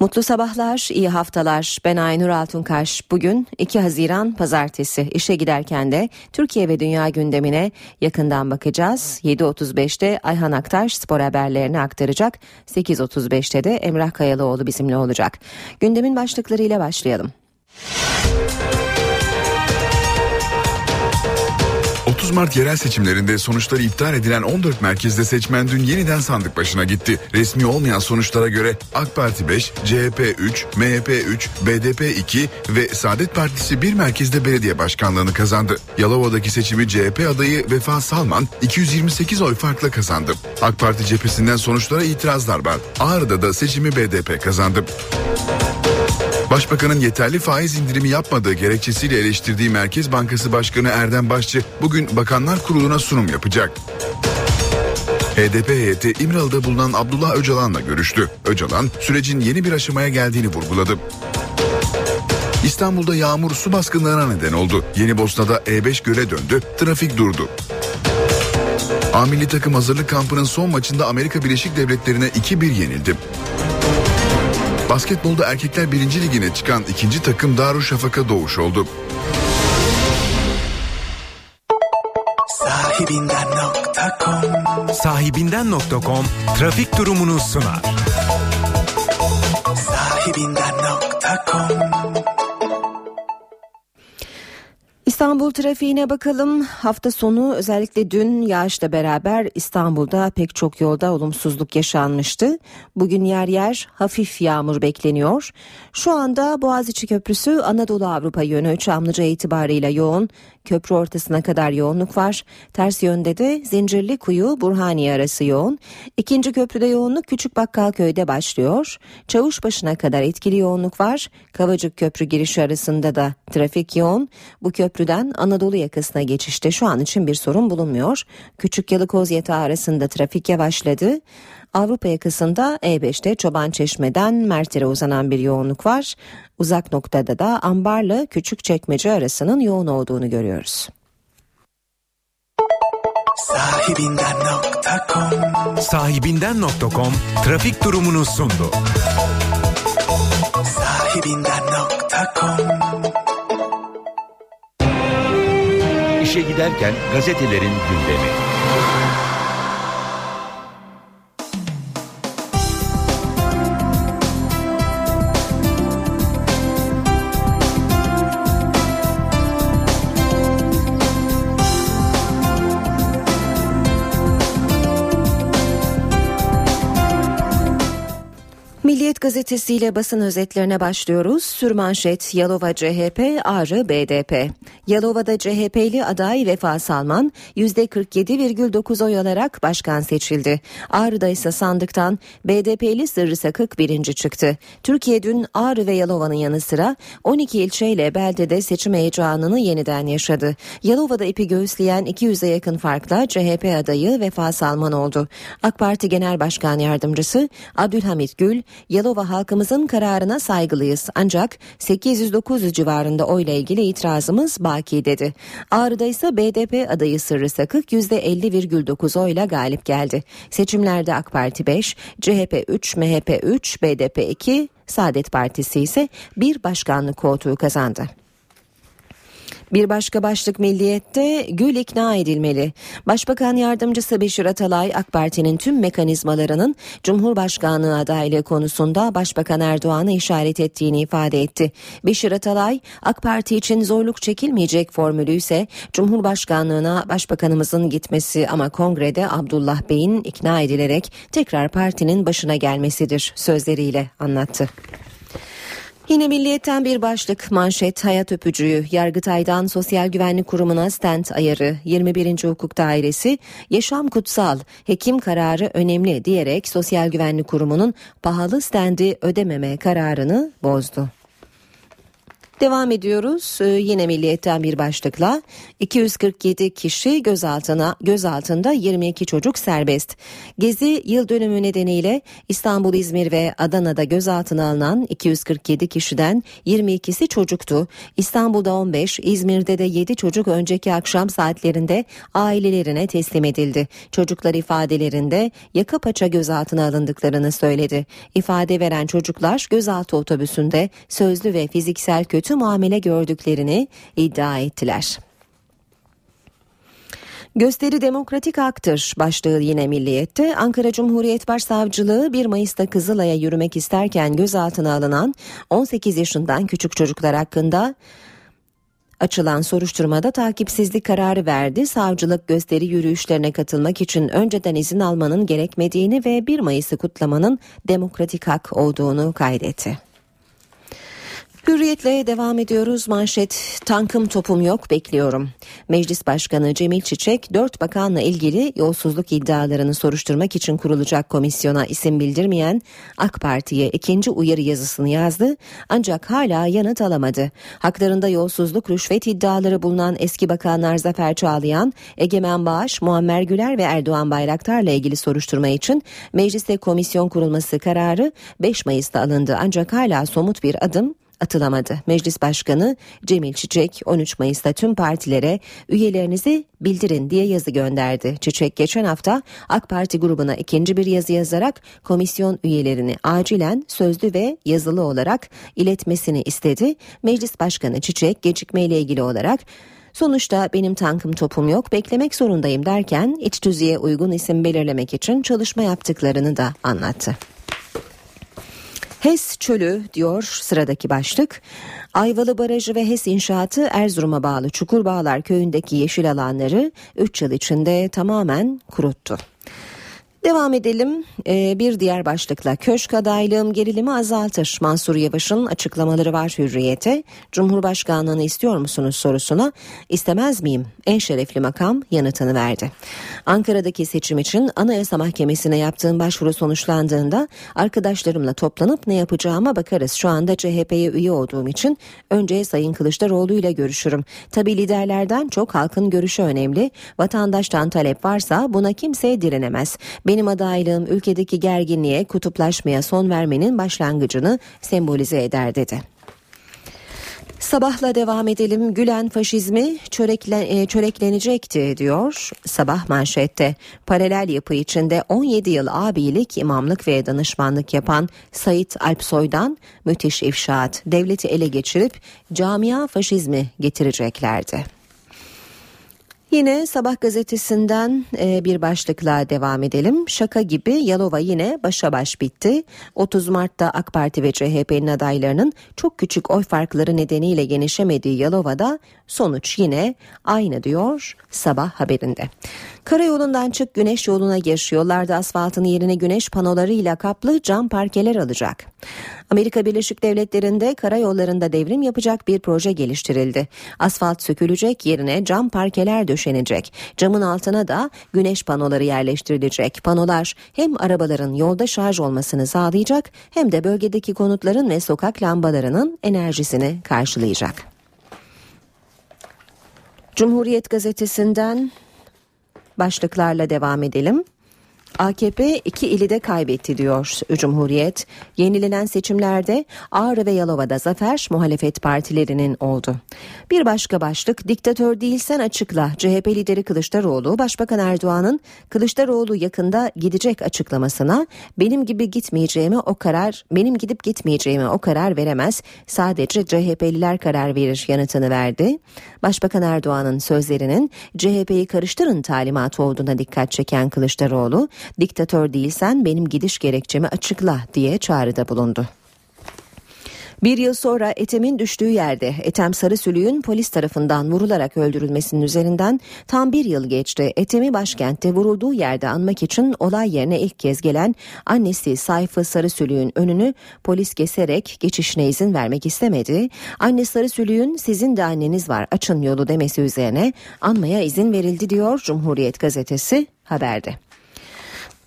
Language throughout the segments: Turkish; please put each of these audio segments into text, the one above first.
Mutlu sabahlar, iyi haftalar. Ben Aynur Altunkaş. Bugün 2 Haziran Pazartesi. İşe giderken de Türkiye ve dünya gündemine yakından bakacağız. 7.35'te Ayhan Aktaş spor haberlerini aktaracak. 8.35'te de Emrah Kayalıoğlu bizimle olacak. Gündemin başlıklarıyla başlayalım. 30 Mart yerel seçimlerinde sonuçları iptal edilen 14 merkezde seçmen dün yeniden sandık başına gitti. Resmi olmayan sonuçlara göre AK Parti 5, CHP 3, MHP 3, BDP 2 ve Saadet Partisi bir merkezde belediye başkanlığını kazandı. Yalova'daki seçimi CHP adayı Vefa Salman 228 oy farkla kazandı. AK Parti cephesinden sonuçlara itirazlar var. Ağrı'da da seçimi BDP kazandı. Başbakanın yeterli faiz indirimi yapmadığı gerekçesiyle eleştirdiği Merkez Bankası Başkanı Erdem Başçı bugün Bakanlar Kurulu'na sunum yapacak. HDP heyeti İmralı'da bulunan Abdullah Öcalan'la görüştü. Öcalan sürecin yeni bir aşamaya geldiğini vurguladı. İstanbul'da yağmur su baskınlarına neden oldu. Yeni Bosna'da E5 göle döndü, trafik durdu. A takım hazırlık kampının son maçında Amerika Birleşik Devletleri'ne 2-1 yenildi. Basketbolda erkekler 1. ligine çıkan ikinci takım Darüşşafaka Doğuş oldu. Sahibinden.com Sahibinden.com trafik durumunu sunar. Sahibinden.com İstanbul trafiğine bakalım. Hafta sonu özellikle dün yağışla beraber İstanbul'da pek çok yolda olumsuzluk yaşanmıştı. Bugün yer yer hafif yağmur bekleniyor. Şu anda Boğaziçi Köprüsü Anadolu Avrupa yönü Çamlıca itibarıyla yoğun. Köprü ortasına kadar yoğunluk var. Ters yönde de Zincirli Kuyu Burhaniye arası yoğun. İkinci köprüde yoğunluk Küçük Bakkalköy'de başlıyor. Çavuşbaşı'na kadar etkili yoğunluk var. Kavacık Köprü girişi arasında da trafik yoğun. Bu köprüden Anadolu yakasına geçişte şu an için bir sorun bulunmuyor. Küçük Yalıkoz yatağı arasında trafik yavaşladı. Avrupa yakasında E5'te Çoban Çeşme'den Merter'e uzanan bir yoğunluk var. Uzak noktada da Ambarlı Küçük Çekmece arasının yoğun olduğunu görüyoruz. Sahibinden.com Sahibinden.com trafik durumunu sundu. Sahibinden.com İşe giderken gazetelerin gündemi. Milliyet gazetesiyle basın özetlerine başlıyoruz. Sürmanşet Yalova CHP, Ağrı BDP. Yalova'da CHP'li aday Vefa Salman %47,9 oy alarak başkan seçildi. Ağrı'da ise sandıktan BDP'li Sırrı Sakık birinci çıktı. Türkiye dün Ağrı ve Yalova'nın yanı sıra 12 ilçeyle beldede seçim heyecanını yeniden yaşadı. Yalova'da ipi göğüsleyen 200'e yakın farkla CHP adayı Vefa Salman oldu. AK Parti Genel Başkan Yardımcısı Abdülhamit Gül, Yalova halkımızın kararına saygılıyız ancak 809 civarında oyla ilgili itirazımız baki dedi. Ağrı'da ise BDP adayı Sırrı Sakık %50,9 oyla galip geldi. Seçimlerde AK Parti 5, CHP 3, MHP 3, BDP 2, Saadet Partisi ise bir başkanlık koltuğu kazandı. Bir başka başlık milliyette Gül ikna edilmeli. Başbakan yardımcısı Beşir Atalay AK Parti'nin tüm mekanizmalarının Cumhurbaşkanlığı adaylığı konusunda Başbakan Erdoğan'ı işaret ettiğini ifade etti. Beşir Atalay AK Parti için zorluk çekilmeyecek formülü ise Cumhurbaşkanlığına Başbakanımızın gitmesi ama kongrede Abdullah Bey'in ikna edilerek tekrar partinin başına gelmesidir sözleriyle anlattı. Yine milliyetten bir başlık manşet hayat öpücüğü Yargıtay'dan Sosyal Güvenlik Kurumu'na stent ayarı 21. Hukuk Dairesi yaşam kutsal hekim kararı önemli diyerek Sosyal Güvenlik Kurumu'nun pahalı stendi ödememe kararını bozdu. Devam ediyoruz ee, yine milliyetten bir başlıkla 247 kişi gözaltına gözaltında 22 çocuk serbest. Gezi yıl dönümü nedeniyle İstanbul, İzmir ve Adana'da gözaltına alınan 247 kişiden 22'si çocuktu. İstanbul'da 15, İzmir'de de 7 çocuk önceki akşam saatlerinde ailelerine teslim edildi. Çocuklar ifadelerinde yaka paça gözaltına alındıklarını söyledi. İfade veren çocuklar gözaltı otobüsünde sözlü ve fiziksel kötü muamele gördüklerini iddia ettiler. Gösteri demokratik haktır başlığı yine milliyette. Ankara Cumhuriyet Başsavcılığı 1 Mayıs'ta Kızılay'a yürümek isterken gözaltına alınan 18 yaşından küçük çocuklar hakkında Açılan soruşturmada takipsizlik kararı verdi. Savcılık gösteri yürüyüşlerine katılmak için önceden izin almanın gerekmediğini ve 1 Mayıs'ı kutlamanın demokratik hak olduğunu kaydetti. Hürriyetle devam ediyoruz. Manşet tankım topum yok bekliyorum. Meclis Başkanı Cemil Çiçek dört bakanla ilgili yolsuzluk iddialarını soruşturmak için kurulacak komisyona isim bildirmeyen AK Parti'ye ikinci uyarı yazısını yazdı ancak hala yanıt alamadı. Haklarında yolsuzluk rüşvet iddiaları bulunan eski bakanlar Zafer Çağlayan, Egemen Bağış, Muammer Güler ve Erdoğan Bayraktar'la ilgili soruşturma için mecliste komisyon kurulması kararı 5 Mayıs'ta alındı ancak hala somut bir adım atılamadı. Meclis Başkanı Cemil Çiçek 13 Mayıs'ta tüm partilere üyelerinizi bildirin diye yazı gönderdi. Çiçek geçen hafta AK Parti grubuna ikinci bir yazı yazarak komisyon üyelerini acilen sözlü ve yazılı olarak iletmesini istedi. Meclis Başkanı Çiçek gecikmeyle ilgili olarak Sonuçta benim tankım topum yok beklemek zorundayım derken iç tüzüğe uygun isim belirlemek için çalışma yaptıklarını da anlattı. HES çölü diyor sıradaki başlık. Ayvalı Barajı ve HES inşaatı Erzurum'a bağlı Çukurbağlar köyündeki yeşil alanları 3 yıl içinde tamamen kuruttu. Devam edelim ee, bir diğer başlıkla köşk adaylığım gerilimi azaltır. Mansur Yavaş'ın açıklamaları var hürriyete. Cumhurbaşkanlığını istiyor musunuz sorusuna istemez miyim? En şerefli makam yanıtını verdi. Ankara'daki seçim için Anayasa Mahkemesi'ne yaptığım başvuru sonuçlandığında arkadaşlarımla toplanıp ne yapacağıma bakarız. Şu anda CHP'ye üye olduğum için önce Sayın Kılıçdaroğlu ile görüşürüm. Tabi liderlerden çok halkın görüşü önemli. Vatandaştan talep varsa buna kimse direnemez. Benim adaylığım ülkedeki gerginliğe, kutuplaşmaya son vermenin başlangıcını sembolize eder dedi. Sabahla devam edelim. Gülen faşizmi çörekle, e, çöreklenecekti diyor sabah manşette. Paralel yapı içinde 17 yıl abilik, imamlık ve danışmanlık yapan Sait Alpsoy'dan müthiş ifşaat. Devleti ele geçirip camia faşizmi getireceklerdi. Yine Sabah gazetesinden e, bir başlıkla devam edelim. Şaka gibi Yalova yine başa baş bitti. 30 Mart'ta AK Parti ve CHP'nin adaylarının çok küçük oy farkları nedeniyle genişlemediği Yalova'da sonuç yine aynı diyor Sabah haberinde. Karayolundan çık güneş yoluna gir. Asfaltın yerine güneş panolarıyla kaplı cam parkeler alacak. Amerika Birleşik Devletleri'nde karayollarında devrim yapacak bir proje geliştirildi. Asfalt sökülecek yerine cam parkeler döşenecek. Camın altına da güneş panoları yerleştirilecek. Panolar hem arabaların yolda şarj olmasını sağlayacak hem de bölgedeki konutların ve sokak lambalarının enerjisini karşılayacak. Cumhuriyet gazetesinden başlıklarla devam edelim. AKP iki ili de kaybetti diyor Cumhuriyet. Yenilenen seçimlerde Ağrı ve Yalova'da zafer muhalefet partilerinin oldu. Bir başka başlık diktatör değilsen açıkla. CHP lideri Kılıçdaroğlu Başbakan Erdoğan'ın Kılıçdaroğlu yakında gidecek açıklamasına benim gibi gitmeyeceğimi o karar benim gidip gitmeyeceğimi o karar veremez. Sadece CHP'liler karar verir yanıtını verdi. Başbakan Erdoğan'ın sözlerinin CHP'yi karıştırın talimatı olduğuna dikkat çeken Kılıçdaroğlu diktatör değilsen benim gidiş gerekçemi açıkla diye çağrıda bulundu. Bir yıl sonra Ethem'in düştüğü yerde Ethem Sarısülüğün polis tarafından vurularak öldürülmesinin üzerinden tam bir yıl geçti. Ethem'i başkentte vurulduğu yerde anmak için olay yerine ilk kez gelen annesi Sayfı Sarısülüğün önünü polis keserek geçişine izin vermek istemedi. Anne Sarısülüğün sizin de anneniz var açın yolu demesi üzerine anmaya izin verildi diyor Cumhuriyet gazetesi haberde.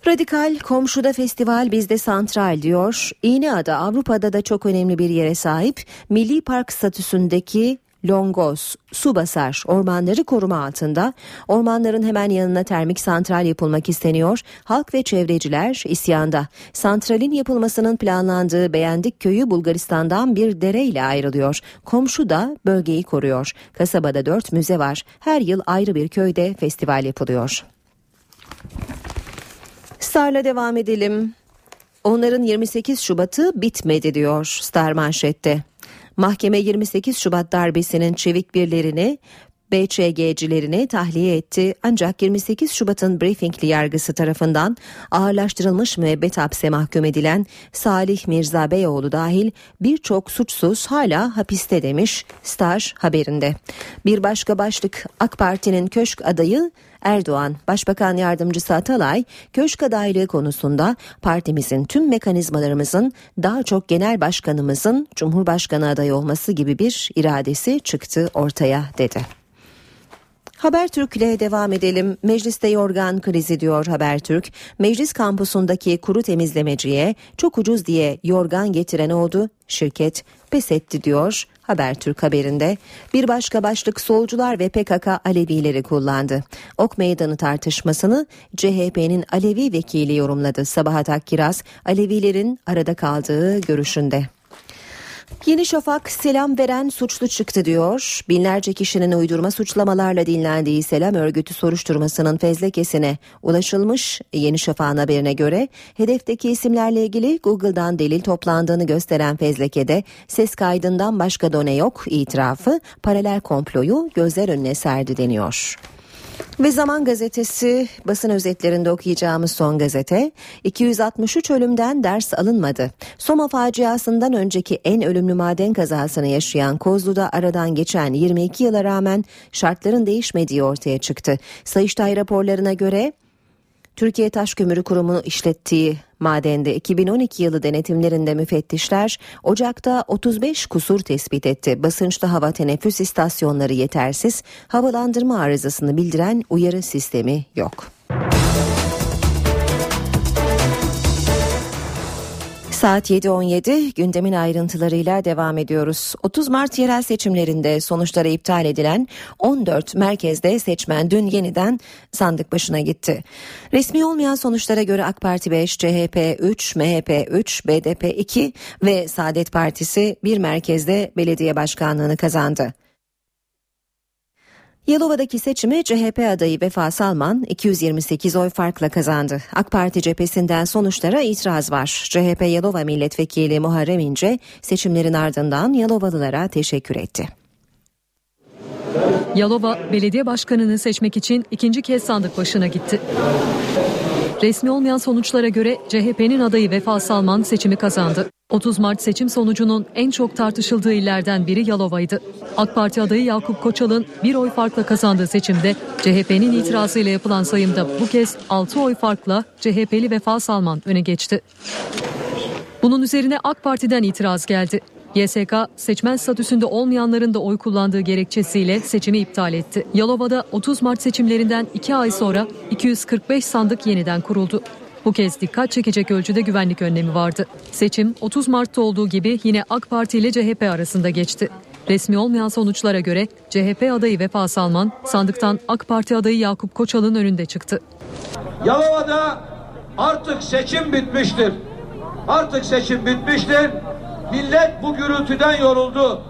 Radikal komşuda festival bizde santral diyor. İğneada Avrupa'da da çok önemli bir yere sahip. Milli park statüsündeki Longos, Subasar ormanları koruma altında. Ormanların hemen yanına termik santral yapılmak isteniyor. Halk ve çevreciler isyanda. Santralin yapılmasının planlandığı Beğendik köyü Bulgaristan'dan bir dere ile ayrılıyor. Komşu da bölgeyi koruyor. Kasabada dört müze var. Her yıl ayrı bir köyde festival yapılıyor. Star'la devam edelim. Onların 28 Şubat'ı bitmedi diyor Star manşette. Mahkeme 28 Şubat darbesinin çevik birlerini BÇG'cilerini tahliye etti ancak 28 Şubat'ın briefingli yargısı tarafından ağırlaştırılmış müebbet hapse mahkum edilen Salih Mirza Beyoğlu dahil birçok suçsuz hala hapiste demiş Star haberinde. Bir başka başlık AK Parti'nin köşk adayı Erdoğan, Başbakan Yardımcısı Atalay, köşk adaylığı konusunda partimizin tüm mekanizmalarımızın daha çok genel başkanımızın Cumhurbaşkanı adayı olması gibi bir iradesi çıktı ortaya dedi. Habertürk ile devam edelim. Mecliste yorgan krizi diyor Habertürk. Meclis kampusundaki kuru temizlemeciye çok ucuz diye yorgan getiren oldu. Şirket pes etti diyor Habertürk haberinde. Bir başka başlık solcular ve PKK Alevileri kullandı. Ok meydanı tartışmasını CHP'nin Alevi vekili yorumladı. Sabahat Akkiraz Alevilerin arada kaldığı görüşünde. Yeni Şafak selam veren suçlu çıktı diyor. Binlerce kişinin uydurma suçlamalarla dinlendiği selam örgütü soruşturmasının fezlekesine ulaşılmış. Yeni Şafak'ın haberine göre hedefteki isimlerle ilgili Google'dan delil toplandığını gösteren fezlekede ses kaydından başka done yok itirafı paralel komployu gözler önüne serdi deniyor. Ve Zaman Gazetesi basın özetlerinde okuyacağımız son gazete 263 ölümden ders alınmadı. Soma faciasından önceki en ölümlü maden kazasını yaşayan Kozlu'da aradan geçen 22 yıla rağmen şartların değişmediği ortaya çıktı. Sayıştay raporlarına göre Türkiye Taş Kömürü Kurumu işlettiği madende 2012 yılı denetimlerinde müfettişler Ocak'ta 35 kusur tespit etti. Basınçlı hava teneffüs istasyonları yetersiz, havalandırma arızasını bildiren uyarı sistemi yok. Saat 7.17 gündemin ayrıntılarıyla devam ediyoruz. 30 Mart yerel seçimlerinde sonuçları iptal edilen 14 merkezde seçmen dün yeniden sandık başına gitti. Resmi olmayan sonuçlara göre AK Parti 5, CHP 3, MHP 3, BDP 2 ve Saadet Partisi bir merkezde belediye başkanlığını kazandı. Yalova'daki seçimi CHP adayı Vefa Salman 228 oy farkla kazandı. AK Parti cephesinden sonuçlara itiraz var. CHP Yalova Milletvekili Muharrem İnce seçimlerin ardından Yalovalılara teşekkür etti. Yalova belediye başkanını seçmek için ikinci kez sandık başına gitti. Resmi olmayan sonuçlara göre CHP'nin adayı Vefa Salman seçimi kazandı. 30 Mart seçim sonucunun en çok tartışıldığı illerden biri Yalova'ydı. AK Parti adayı Yakup Koçal'ın bir oy farkla kazandığı seçimde CHP'nin itirazıyla yapılan sayımda bu kez 6 oy farkla CHP'li Vefa Salman öne geçti. Bunun üzerine AK Parti'den itiraz geldi. YSK seçmen statüsünde olmayanların da oy kullandığı gerekçesiyle seçimi iptal etti. Yalova'da 30 Mart seçimlerinden 2 ay sonra 245 sandık yeniden kuruldu. Bu kez dikkat çekecek ölçüde güvenlik önlemi vardı. Seçim 30 Mart'ta olduğu gibi yine AK Parti ile CHP arasında geçti. Resmi olmayan sonuçlara göre CHP adayı Vefa Salman sandıktan AK Parti adayı Yakup Koçal'ın önünde çıktı. Yalova'da artık seçim bitmiştir. Artık seçim bitmiştir. Millet bu gürültüden yoruldu.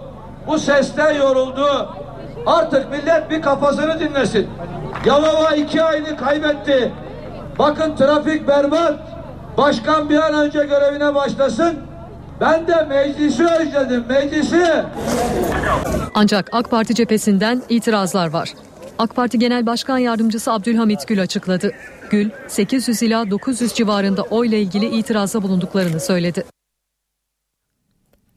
Bu sesten yoruldu. Artık millet bir kafasını dinlesin. Yalova iki ayını kaybetti. Bakın trafik berbat. Başkan bir an önce görevine başlasın. Ben de meclisi özledim, meclisi. Ancak AK Parti cephesinden itirazlar var. AK Parti Genel Başkan Yardımcısı Abdülhamit Gül açıkladı. Gül, 800 ila 900 civarında oyla ilgili itirazda bulunduklarını söyledi.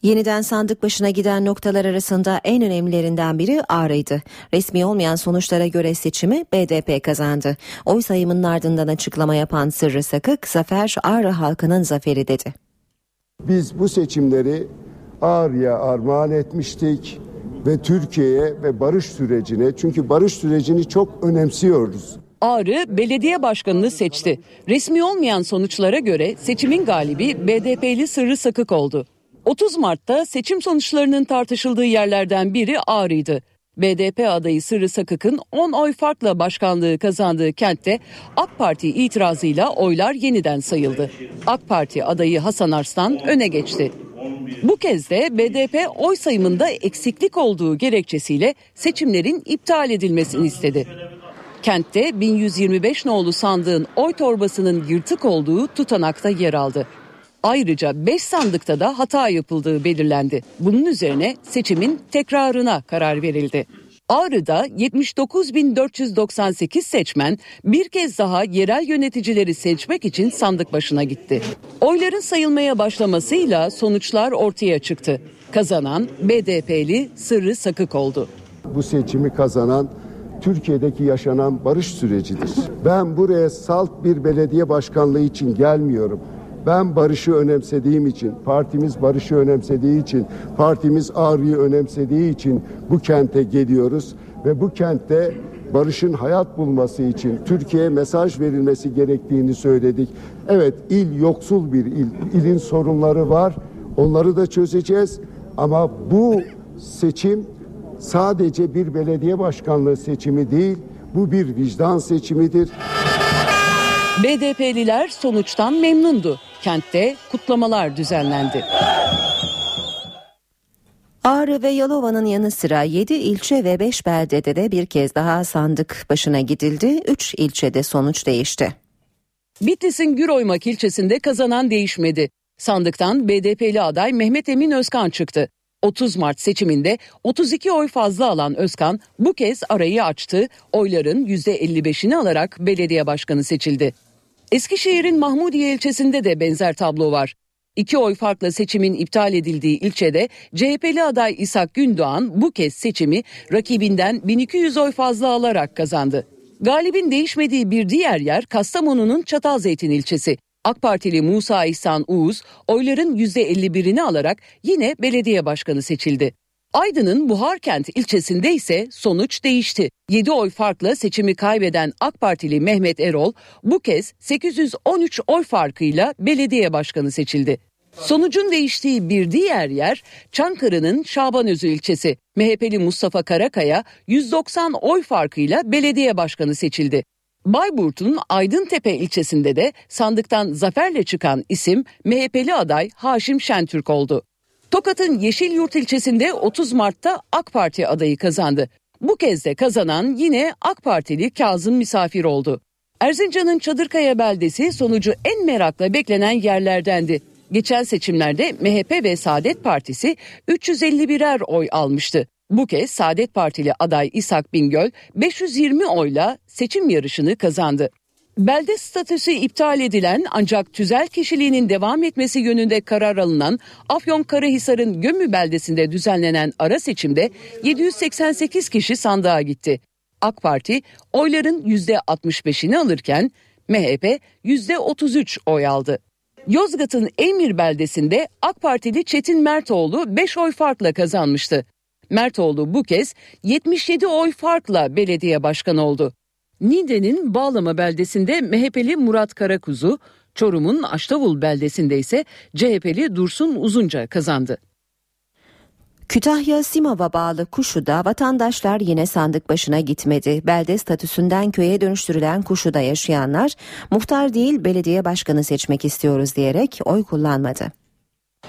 Yeniden sandık başına giden noktalar arasında en önemlilerinden biri Ağrı'ydı. Resmi olmayan sonuçlara göre seçimi BDP kazandı. Oy sayımının ardından açıklama yapan Sırrı Sakık, zafer Ağrı halkının zaferi dedi. Biz bu seçimleri Ağrı'ya armağan etmiştik ve Türkiye'ye ve barış sürecine çünkü barış sürecini çok önemsiyoruz. Ağrı belediye başkanını seçti. Resmi olmayan sonuçlara göre seçimin galibi BDP'li Sırrı Sakık oldu. 30 Mart'ta seçim sonuçlarının tartışıldığı yerlerden biri Ağrı'ydı. BDP adayı Sırrı Sakık'ın 10 oy farkla başkanlığı kazandığı kentte AK Parti itirazıyla oylar yeniden sayıldı. AK Parti adayı Hasan Arslan öne geçti. Bu kez de BDP oy sayımında eksiklik olduğu gerekçesiyle seçimlerin iptal edilmesini istedi. Kentte 1125 nolu sandığın oy torbasının yırtık olduğu tutanakta yer aldı. Ayrıca 5 sandıkta da hata yapıldığı belirlendi. Bunun üzerine seçimin tekrarına karar verildi. Ağrı'da 79.498 seçmen bir kez daha yerel yöneticileri seçmek için sandık başına gitti. Oyların sayılmaya başlamasıyla sonuçlar ortaya çıktı. Kazanan BDP'li Sırrı Sakık oldu. Bu seçimi kazanan Türkiye'deki yaşanan barış sürecidir. Ben buraya salt bir belediye başkanlığı için gelmiyorum. Ben barışı önemsediğim için, partimiz barışı önemsediği için, partimiz Ağrı'yı önemsediği için bu kente geliyoruz ve bu kentte barışın hayat bulması için Türkiye'ye mesaj verilmesi gerektiğini söyledik. Evet il yoksul bir il, ilin sorunları var. Onları da çözeceğiz ama bu seçim sadece bir belediye başkanlığı seçimi değil, bu bir vicdan seçimidir. BDP'liler sonuçtan memnundu. Kentte kutlamalar düzenlendi. Ağrı ve Yalova'nın yanı sıra 7 ilçe ve 5 beldede de bir kez daha sandık başına gidildi. 3 ilçede sonuç değişti. Bitlis'in Güroymak ilçesinde kazanan değişmedi. Sandıktan BDP'li aday Mehmet Emin Özkan çıktı. 30 Mart seçiminde 32 oy fazla alan Özkan bu kez arayı açtı. Oyların %55'ini alarak belediye başkanı seçildi. Eskişehir'in Mahmudiye ilçesinde de benzer tablo var. İki oy farkla seçimin iptal edildiği ilçede CHP'li aday İshak Gündoğan bu kez seçimi rakibinden 1200 oy fazla alarak kazandı. Galibin değişmediği bir diğer yer Kastamonu'nun Çatalzeytin ilçesi. AK Partili Musa İhsan Uğuz oyların %51'ini alarak yine belediye başkanı seçildi. Aydın'ın Buharkent ilçesinde ise sonuç değişti. 7 oy farkla seçimi kaybeden AK Partili Mehmet Erol bu kez 813 oy farkıyla belediye başkanı seçildi. Sonucun değiştiği bir diğer yer Çankırı'nın Şabanözü ilçesi. MHP'li Mustafa Karakaya 190 oy farkıyla belediye başkanı seçildi. Bayburt'un Aydıntepe ilçesinde de sandıktan zaferle çıkan isim MHP'li aday Haşim Şentürk oldu. Tokat'ın Yeşilyurt ilçesinde 30 Mart'ta AK Parti adayı kazandı. Bu kez de kazanan yine AK Partili Kazım Misafir oldu. Erzincan'ın Çadırkaya beldesi sonucu en merakla beklenen yerlerdendi. Geçen seçimlerde MHP ve Saadet Partisi 351'er oy almıştı. Bu kez Saadet Partili aday İshak Bingöl 520 oyla seçim yarışını kazandı. Belde statüsü iptal edilen ancak tüzel kişiliğinin devam etmesi yönünde karar alınan Afyonkarahisar'ın Gömü beldesinde düzenlenen ara seçimde 788 kişi sandığa gitti. AK Parti oyların %65'ini alırken MHP %33 oy aldı. Yozgat'ın Emir beldesinde AK Partili Çetin Mertoğlu 5 oy farkla kazanmıştı. Mertoğlu bu kez 77 oy farkla belediye başkanı oldu. Niğde'nin Bağlama beldesinde MHP'li Murat Karakuzu, Çorum'un Aştavul beldesinde ise CHP'li Dursun Uzunca kazandı. Kütahya Simav'a bağlı Kuşu'da vatandaşlar yine sandık başına gitmedi. Belde statüsünden köye dönüştürülen Kuşu'da yaşayanlar muhtar değil belediye başkanı seçmek istiyoruz diyerek oy kullanmadı.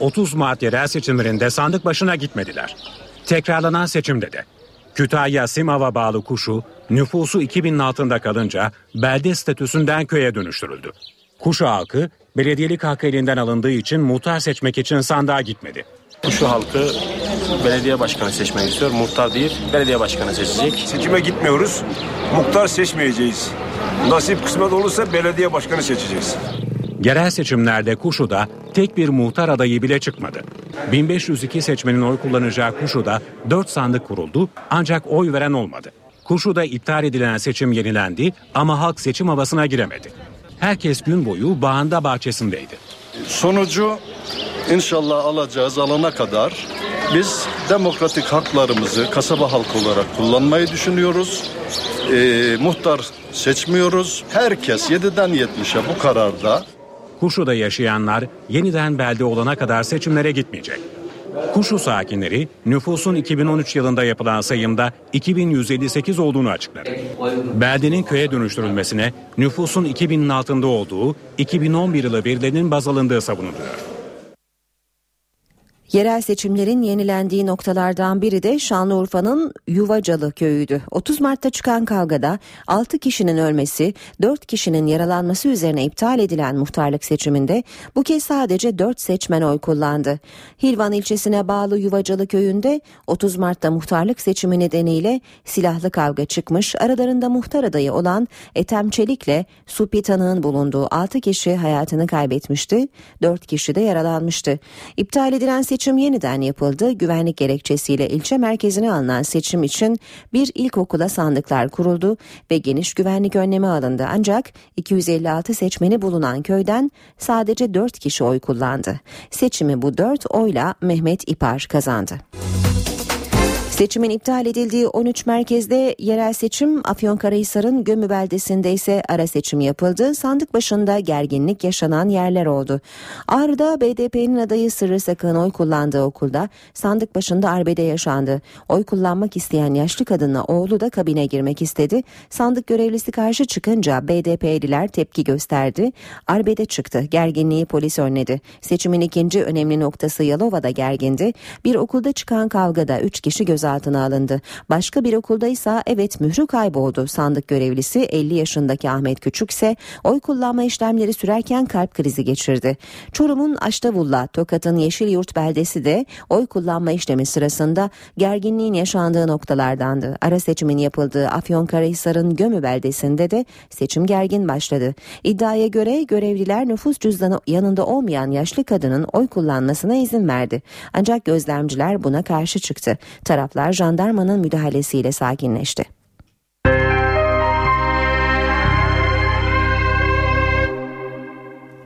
30 Mart yerel seçimlerinde sandık başına gitmediler. Tekrarlanan seçimde de Kütahya Simav'a bağlı Kuşu nüfusu 2000'in altında kalınca belde statüsünden köye dönüştürüldü. Kuşu halkı belediyelik hakkı elinden alındığı için muhtar seçmek için sandığa gitmedi. Kuşu halkı belediye başkanı seçmek istiyor. Muhtar değil, belediye başkanı seçecek. Seçime gitmiyoruz. Muhtar seçmeyeceğiz. Nasip kısmet olursa belediye başkanı seçeceğiz. Yerel seçimlerde Kuşu'da tek bir muhtar adayı bile çıkmadı. 1502 seçmenin oy kullanacağı Kuşu'da 4 sandık kuruldu ancak oy veren olmadı. Kuşu'da iptal edilen seçim yenilendi ama halk seçim havasına giremedi. Herkes gün boyu bağında bahçesindeydi. Sonucu inşallah alacağız alana kadar biz demokratik haklarımızı kasaba halkı olarak kullanmayı düşünüyoruz. e, muhtar seçmiyoruz. Herkes 7'den 70'e bu kararda Kuşu'da yaşayanlar yeniden belde olana kadar seçimlere gitmeyecek. Kuşu sakinleri nüfusun 2013 yılında yapılan sayımda 2158 olduğunu açıkladı. Beldenin köye dönüştürülmesine nüfusun 2000'in altında olduğu 2011 yılı verilerinin baz alındığı savunuluyor. Yerel seçimlerin yenilendiği noktalardan biri de Şanlıurfa'nın Yuvacalı köyüydü. 30 Mart'ta çıkan kavgada 6 kişinin ölmesi, 4 kişinin yaralanması üzerine iptal edilen muhtarlık seçiminde bu kez sadece 4 seçmen oy kullandı. Hilvan ilçesine bağlı Yuvacalı köyünde 30 Mart'ta muhtarlık seçimi nedeniyle silahlı kavga çıkmış. Aralarında muhtar adayı olan Ethem Çelik'le Supi Tanık'ın bulunduğu 6 kişi hayatını kaybetmişti. 4 kişi de yaralanmıştı. İptal edilen seçim yeniden yapıldı. Güvenlik gerekçesiyle ilçe merkezine alınan seçim için bir ilkokula sandıklar kuruldu ve geniş güvenlik önlemi alındı. Ancak 256 seçmeni bulunan köyden sadece 4 kişi oy kullandı. Seçimi bu 4 oyla Mehmet İpar kazandı. Seçimin iptal edildiği 13 merkezde yerel seçim Afyonkarahisar'ın Gömü beldesinde ise ara seçim yapıldı. Sandık başında gerginlik yaşanan yerler oldu. Ağrı'da BDP'nin adayı Sırrı Sakın oy kullandığı okulda sandık başında arbede yaşandı. Oy kullanmak isteyen yaşlı kadınla oğlu da kabine girmek istedi. Sandık görevlisi karşı çıkınca BDP'liler tepki gösterdi. Arbede çıktı. Gerginliği polis önledi. Seçimin ikinci önemli noktası Yalova'da gergindi. Bir okulda çıkan kavgada 3 kişi gözaltına alındı. Başka bir okulda ise evet mührü kayboldu. Sandık görevlisi 50 yaşındaki Ahmet Küçük ise oy kullanma işlemleri sürerken kalp krizi geçirdi. Çorum'un Aştavulla, Tokat'ın Yeşilyurt beldesi de oy kullanma işlemi sırasında gerginliğin yaşandığı noktalardandı. Ara seçimin yapıldığı Afyonkarahisar'ın Gömü beldesinde de seçim gergin başladı. İddiaya göre görevliler nüfus cüzdanı yanında olmayan yaşlı kadının oy kullanmasına izin verdi. Ancak gözlemciler buna karşı çıktı. Taraflar jandarmanın müdahalesiyle sakinleşti.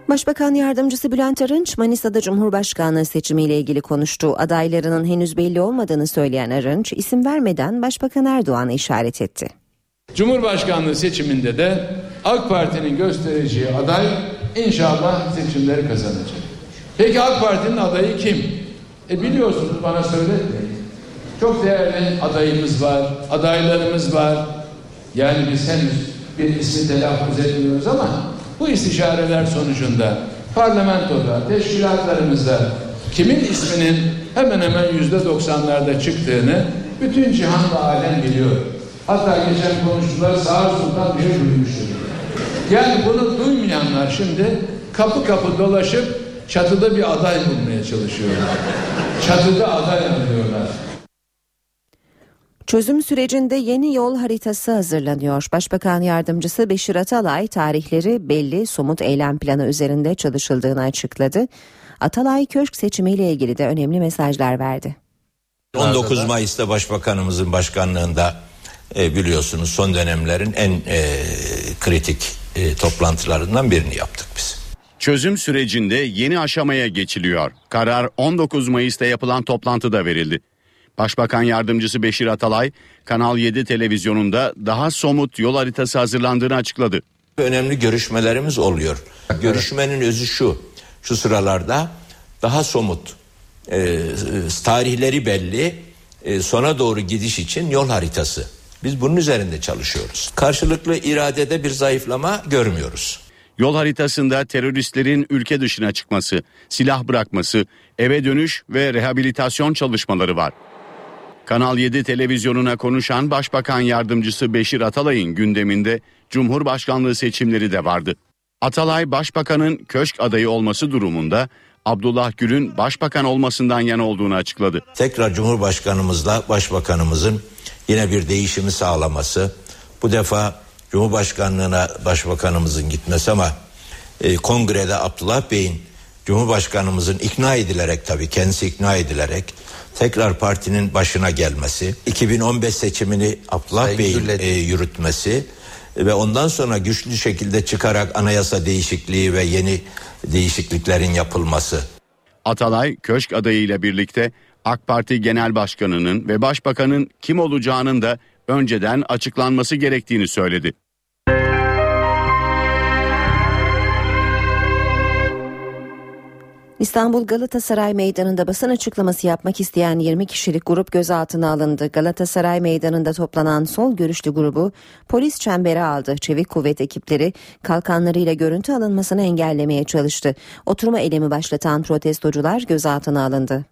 Başbakan Yardımcısı Bülent Arınç Manisa'da Cumhurbaşkanlığı seçimiyle ilgili konuştu. Adaylarının henüz belli olmadığını söyleyen Arınç isim vermeden Başbakan Erdoğan'ı işaret etti. Cumhurbaşkanlığı seçiminde de AK Parti'nin göstereceği aday inşallah seçimleri kazanacak. Peki AK Parti'nin adayı kim? E biliyorsunuz bana söyletmeyin. Çok değerli adayımız var, adaylarımız var. Yani biz henüz bir ismi telaffuz etmiyoruz ama bu istişareler sonucunda parlamentoda, teşkilatlarımızda kimin isminin hemen hemen yüzde doksanlarda çıktığını bütün cihan ve alem biliyor. Hatta geçen konuştular Sağır Sultan bir duymuştur. Yani bunu duymayanlar şimdi kapı kapı dolaşıp çatıda bir aday bulmaya çalışıyorlar. Çatıda aday arıyorlar. Çözüm sürecinde yeni yol haritası hazırlanıyor. Başbakan Yardımcısı Beşir Atalay tarihleri belli somut eylem planı üzerinde çalışıldığını açıkladı. Atalay köşk seçimiyle ilgili de önemli mesajlar verdi. 19 Mayıs'ta Başbakanımızın başkanlığında e, biliyorsunuz son dönemlerin en e, kritik e, toplantılarından birini yaptık biz. Çözüm sürecinde yeni aşamaya geçiliyor. Karar 19 Mayıs'ta yapılan toplantıda verildi. Başbakan Yardımcısı Beşir Atalay, Kanal 7 televizyonunda daha somut yol haritası hazırlandığını açıkladı. Önemli görüşmelerimiz oluyor. Görüşmenin özü şu, şu sıralarda daha somut, e, tarihleri belli, e, sona doğru gidiş için yol haritası. Biz bunun üzerinde çalışıyoruz. Karşılıklı iradede bir zayıflama görmüyoruz. Yol haritasında teröristlerin ülke dışına çıkması, silah bırakması, eve dönüş ve rehabilitasyon çalışmaları var. Kanal 7 televizyonuna konuşan Başbakan Yardımcısı Beşir Atalay'ın gündeminde Cumhurbaşkanlığı seçimleri de vardı. Atalay Başbakanın köşk adayı olması durumunda Abdullah Gül'ün başbakan olmasından yana olduğunu açıkladı. Tekrar Cumhurbaşkanımızla Başbakanımızın yine bir değişimi sağlaması, bu defa Cumhurbaşkanlığına Başbakanımızın gitmesi ama e, kongrede Abdullah Bey'in Cumhurbaşkanımızın ikna edilerek tabii kendisi ikna edilerek tekrar partinin başına gelmesi, 2015 seçimini Abdullah Bey'in e, yürütmesi ve ondan sonra güçlü şekilde çıkarak anayasa değişikliği ve yeni değişikliklerin yapılması. Atalay köşk adayıyla birlikte AK Parti Genel Başkanı'nın ve Başbakan'ın kim olacağının da önceden açıklanması gerektiğini söyledi. İstanbul Galatasaray Meydanı'nda basın açıklaması yapmak isteyen 20 kişilik grup gözaltına alındı. Galatasaray Meydanı'nda toplanan sol görüşlü grubu polis çembere aldı. Çevik kuvvet ekipleri kalkanlarıyla görüntü alınmasını engellemeye çalıştı. Oturma eylemi başlatan protestocular gözaltına alındı.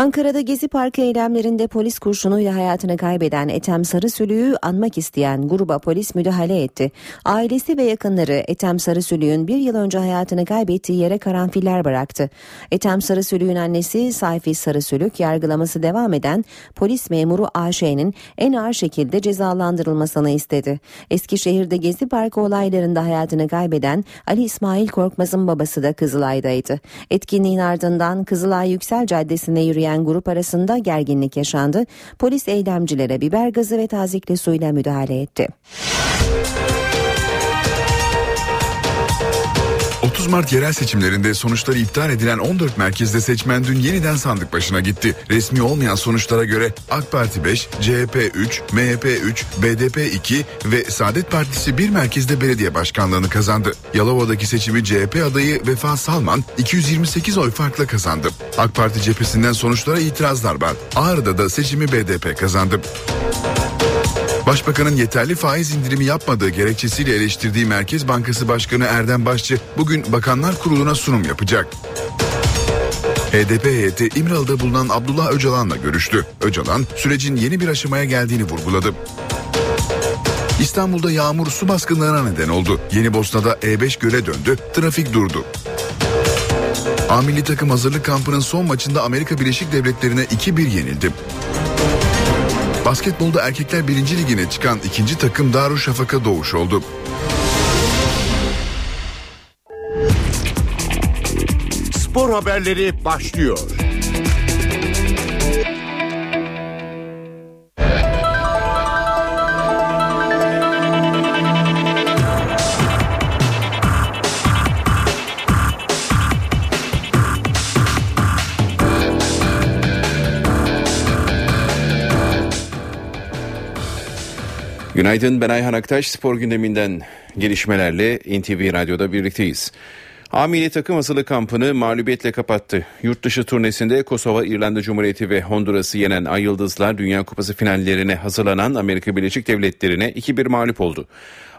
Ankara'da Gezi Parkı eylemlerinde polis kurşunuyla hayatını kaybeden Ethem Sarısülüğü anmak isteyen gruba polis müdahale etti. Ailesi ve yakınları Ethem Sarısülüğün bir yıl önce hayatını kaybettiği yere karanfiller bıraktı. Ethem Sarısülüğün annesi Sayfi Sarısülük yargılaması devam eden polis memuru AŞ'nin en ağır şekilde cezalandırılmasını istedi. Eskişehir'de Gezi Parkı olaylarında hayatını kaybeden Ali İsmail Korkmaz'ın babası da Kızılay'daydı. Etkinliğin ardından Kızılay Yüksel Caddesi'ne yürüyen grup arasında gerginlik yaşandı. Polis eylemcilere biber gazı ve tazikli suyla müdahale etti. 30 Mart yerel seçimlerinde sonuçları iptal edilen 14 merkezde seçmen dün yeniden sandık başına gitti. Resmi olmayan sonuçlara göre AK Parti 5, CHP 3, MHP 3, BDP 2 ve Saadet Partisi bir merkezde belediye başkanlığını kazandı. Yalova'daki seçimi CHP adayı Vefa Salman 228 oy farkla kazandı. AK Parti cephesinden sonuçlara itirazlar var. Ağrı'da da seçimi BDP kazandı. Başbakanın yeterli faiz indirimi yapmadığı gerekçesiyle eleştirdiği Merkez Bankası Başkanı Erdem Başçı bugün Bakanlar Kurulu'na sunum yapacak. HDP heyeti İmralı'da bulunan Abdullah Öcalan'la görüştü. Öcalan sürecin yeni bir aşamaya geldiğini vurguladı. İstanbul'da yağmur su baskınlarına neden oldu. Yeni Bosna'da E5 göle döndü, trafik durdu. A milli takım hazırlık kampının son maçında Amerika Birleşik Devletleri'ne 2-1 yenildi. Basketbolda erkekler 1. ligine çıkan ikinci takım Darüşşafaka Doğuş oldu. Spor haberleri başlıyor. Günaydın ben Ayhan Aktaş spor gündeminden gelişmelerle NTV Radyo'da birlikteyiz. A milli takım hazırlık kampını mağlubiyetle kapattı. Yurt dışı turnesinde Kosova, İrlanda Cumhuriyeti ve Honduras'ı yenen Ay Yıldızlar Dünya Kupası finallerine hazırlanan Amerika Birleşik Devletleri'ne 2-1 mağlup oldu.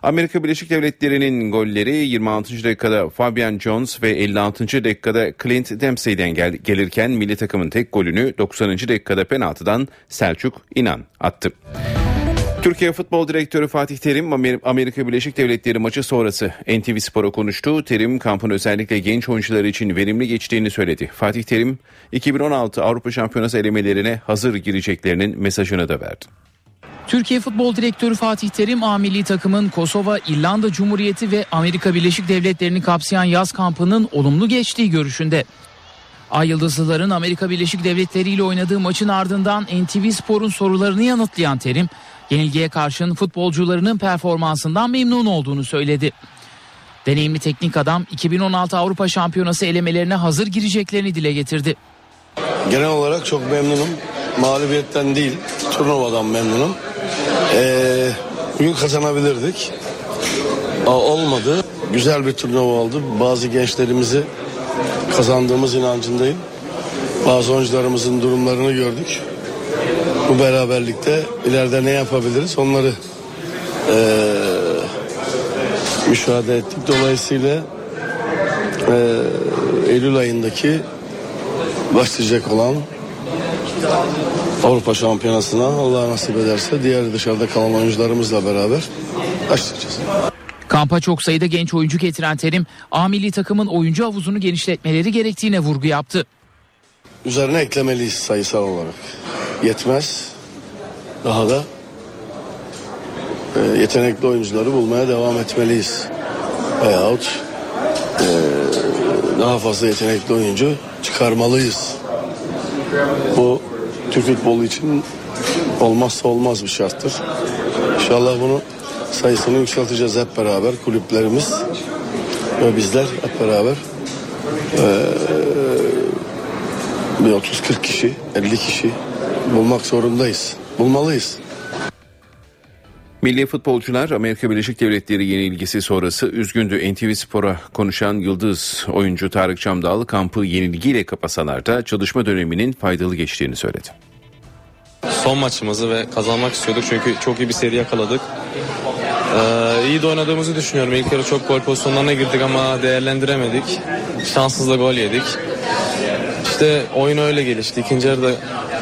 Amerika Birleşik Devletleri'nin golleri 26. dakikada Fabian Jones ve 56. dakikada Clint Dempsey'den gel- gelirken milli takımın tek golünü 90. dakikada penaltıdan Selçuk İnan attı. Türkiye Futbol Direktörü Fatih Terim Amerika Birleşik Devletleri maçı sonrası NTV Spor'a konuştu. Terim kampın özellikle genç oyuncular için verimli geçtiğini söyledi. Fatih Terim 2016 Avrupa Şampiyonası elemelerine hazır gireceklerinin mesajını da verdi. Türkiye Futbol Direktörü Fatih Terim A milli takımın Kosova, İrlanda Cumhuriyeti ve Amerika Birleşik Devletleri'ni kapsayan yaz kampının olumlu geçtiği görüşünde. Ay Yıldızlıların Amerika Birleşik Devletleri ile oynadığı maçın ardından NTV Spor'un sorularını yanıtlayan Terim, yenilgiye karşın futbolcularının performansından memnun olduğunu söyledi. Deneyimli teknik adam 2016 Avrupa Şampiyonası elemelerine hazır gireceklerini dile getirdi. Genel olarak çok memnunum. Mağlubiyetten değil, turnuvadan memnunum. Ee, bugün kazanabilirdik. Aa, olmadı. Güzel bir turnuva oldu. Bazı gençlerimizi kazandığımız inancındayım. Bazı oyuncularımızın durumlarını gördük. Bu beraberlikte ileride ne yapabiliriz onları ee, müşahede ettik. Dolayısıyla ee, Eylül ayındaki başlayacak olan Avrupa Şampiyonası'na Allah nasip ederse diğer dışarıda kalan oyuncularımızla beraber başlayacağız. Kampa çok sayıda genç oyuncu getiren Terim, A milli takımın oyuncu havuzunu genişletmeleri gerektiğine vurgu yaptı. Üzerine eklemeliyiz sayısal olarak. Yetmez. Daha da e, yetenekli oyuncuları bulmaya devam etmeliyiz. Veyahut e, daha fazla yetenekli oyuncu çıkarmalıyız. Bu Türk futbolu için olmazsa olmaz bir şarttır. İnşallah bunu sayısını yükselteceğiz hep beraber kulüplerimiz ve bizler hep beraber ee, bir 30-40 kişi 50 kişi bulmak zorundayız bulmalıyız. Milli futbolcular Amerika Birleşik Devletleri yenilgisi sonrası üzgündü. NTV Spor'a konuşan yıldız oyuncu Tarık Çamdal kampı yenilgiyle kapasalar da çalışma döneminin faydalı geçtiğini söyledi. Son maçımızı ve kazanmak istiyorduk çünkü çok iyi bir seri yakaladık. Ee, iyi de oynadığımızı düşünüyorum. İlk yarı çok gol pozisyonlarına girdik ama değerlendiremedik. Şanssızla gol yedik. İşte oyun öyle gelişti. İkinci yarıda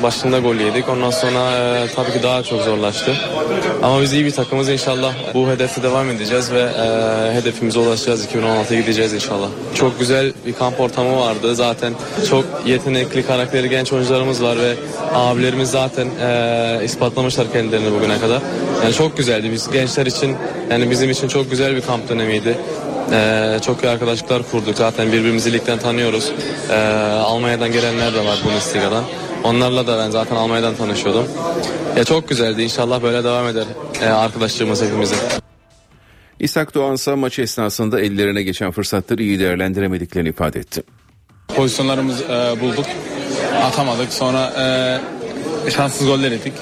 başında gol yedik. Ondan sonra e, tabii ki daha çok zorlaştı. Ama biz iyi bir takımız inşallah. Bu hedefte devam edeceğiz ve e, hedefimize ulaşacağız. 2016'ya gideceğiz inşallah. Çok güzel bir kamp ortamı vardı. Zaten çok yetenekli, karakteri genç oyuncularımız var ve abilerimiz zaten e, ispatlamışlar kendilerini bugüne kadar. Yani çok güzeldi. Biz gençler için yani bizim için çok güzel bir kamp dönemiydi. Ee, çok iyi arkadaşlıklar kurduk. Zaten birbirimizi ligden tanıyoruz. Ee, Almanya'dan gelenler de var Bundesliga'dan. Onlarla da ben zaten Almanya'dan tanışıyordum. Ya çok güzeldi. İnşallah böyle devam eder ee, arkadaşlığımız hepimizin. İshak Doğan ise maç esnasında ellerine geçen fırsatları iyi değerlendiremediklerini ifade etti. Pozisyonlarımızı e, bulduk. Atamadık. Sonra e, şanssız goller yedik.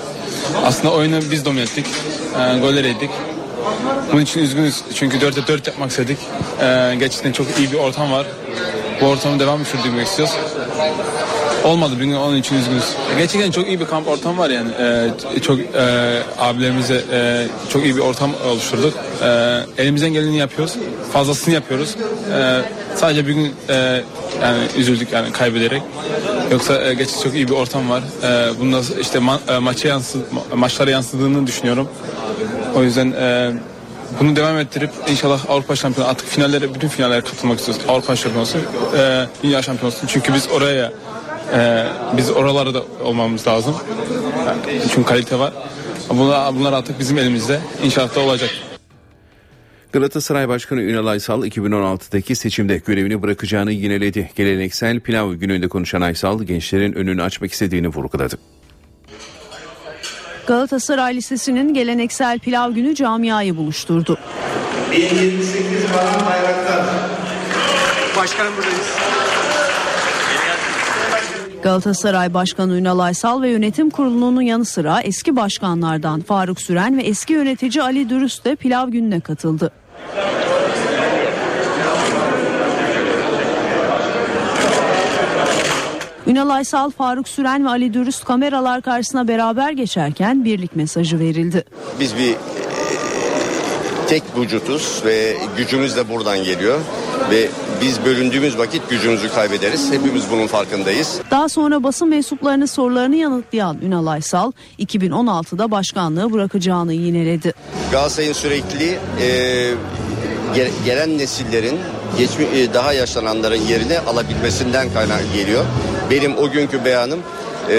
Aslında oyunu biz domine ettik. E, goller yedik. Bunun için üzgünüz. Çünkü 4'te 4 yapmak istedik. E, gerçekten çok iyi bir ortam var. Bu ortamı devam sürdürmek istiyoruz. Olmadı bugün onun için üzgünüz. Gerçekten çok iyi bir kamp ortam var yani. Ee, çok e, abilerimize e, çok iyi bir ortam oluşturduk. E, elimizden geleni yapıyoruz. Fazlasını yapıyoruz. E, sadece bugün e, yani üzüldük yani kaybederek. Yoksa e, gerçekten çok iyi bir ortam var. E, bunda işte ma- e, maça yansı maçlara yansıdığını düşünüyorum. O yüzden e, bunu devam ettirip inşallah Avrupa şampiyonu artık finallere bütün finallere katılmak istiyoruz. Avrupa şampiyonası, e, dünya şampiyonası. Çünkü biz oraya e, biz oralarda olmamız lazım. Yani çünkü kalite var. Bunlar, bunlar artık bizim elimizde. İnşallah da olacak. Galatasaray Başkanı Ünal Aysal 2016'daki seçimde görevini bırakacağını yineledi. Geleneksel pilav gününde konuşan Aysal gençlerin önünü açmak istediğini vurguladı. Galatasaray Lisesi'nin geleneksel pilav günü camiayı buluşturdu. 1078 Baran Bayraktar. Başkanım buradayız. Galatasaray Başkanı Ünal Aysal ve yönetim kurulunun yanı sıra eski başkanlardan Faruk Süren ve eski yönetici Ali Dürüst de pilav gününe katıldı. Ünal Aysal, Faruk Süren ve Ali Dürüst kameralar karşısına beraber geçerken birlik mesajı verildi. Biz bir e, tek vücutuz ve gücümüz de buradan geliyor ve biz bölündüğümüz vakit gücümüzü kaybederiz. Hepimiz bunun farkındayız. Daha sonra basın mensuplarının sorularını yanıtlayan Ünal Aysal 2016'da başkanlığı bırakacağını yineledi. Galatasaray'ın sürekli e, gelen nesillerin geçmi, e, daha yaşlananların yerini alabilmesinden kaynak geliyor. Benim o günkü beyanım e,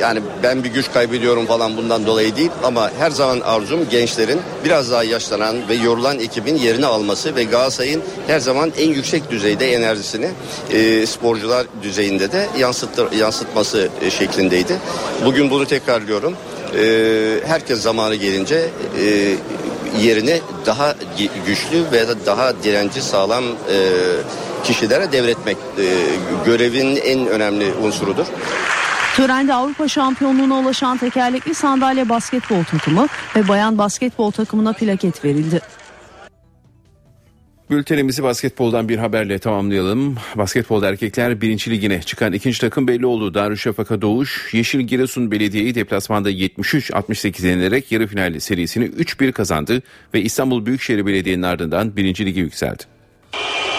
yani ben bir güç kaybediyorum falan bundan dolayı değil ama her zaman arzum gençlerin biraz daha yaşlanan ve yorulan ekibin yerini alması ve Galatasaray'ın her zaman en yüksek düzeyde enerjisini e, sporcular düzeyinde de yansıttır, yansıtması şeklindeydi. Bugün bunu tekrarlıyorum. E, herkes zamanı gelince e, yerini daha güçlü ve daha direnci sağlam e, kişilere devretmek e, görevin en önemli unsurudur. Törende Avrupa şampiyonluğuna ulaşan tekerlekli sandalye basketbol takımı ve bayan basketbol takımına plaket verildi. Bültenimizi basketboldan bir haberle tamamlayalım. Basketbolda erkekler birinci ligine çıkan ikinci takım belli oldu. Darüşşafaka Doğuş, Yeşil Giresun Belediye'yi deplasmanda 73-68 yenerek yarı final serisini 3-1 kazandı ve İstanbul Büyükşehir Belediye'nin ardından birinci lige yükseldi.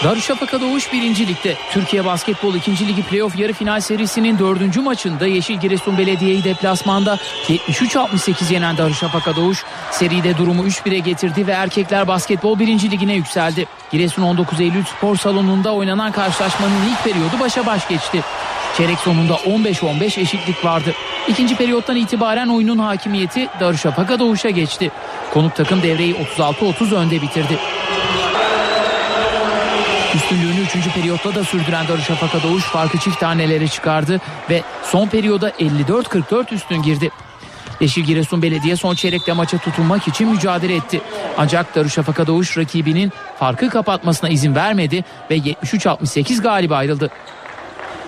Darüşşafaka Doğuş 1. Lig'de Türkiye Basketbol 2. Ligi Playoff yarı final serisinin 4. maçında Yeşil Giresun Belediye'yi deplasmanda 73-68 yenen Darüşşafaka Doğuş seride durumu 3-1'e getirdi ve Erkekler Basketbol 1. Ligine yükseldi. Giresun 19 Eylül Spor Salonu'nda oynanan karşılaşmanın ilk periyodu başa baş geçti. Çeyrek sonunda 15-15 eşitlik vardı. İkinci periyottan itibaren oyunun hakimiyeti Darüşşafaka Doğuş'a geçti. Konuk takım devreyi 36-30 önde bitirdi. Üstünlüğünü 3. periyotta da sürdüren Darüşşafaka Doğuş farkı çift tanelere çıkardı ve son periyoda 54-44 üstün girdi. Yeşil Giresun Belediye son çeyrekte maça tutunmak için mücadele etti. Ancak Darüşşafaka Doğuş rakibinin farkı kapatmasına izin vermedi ve 73-68 galip ayrıldı.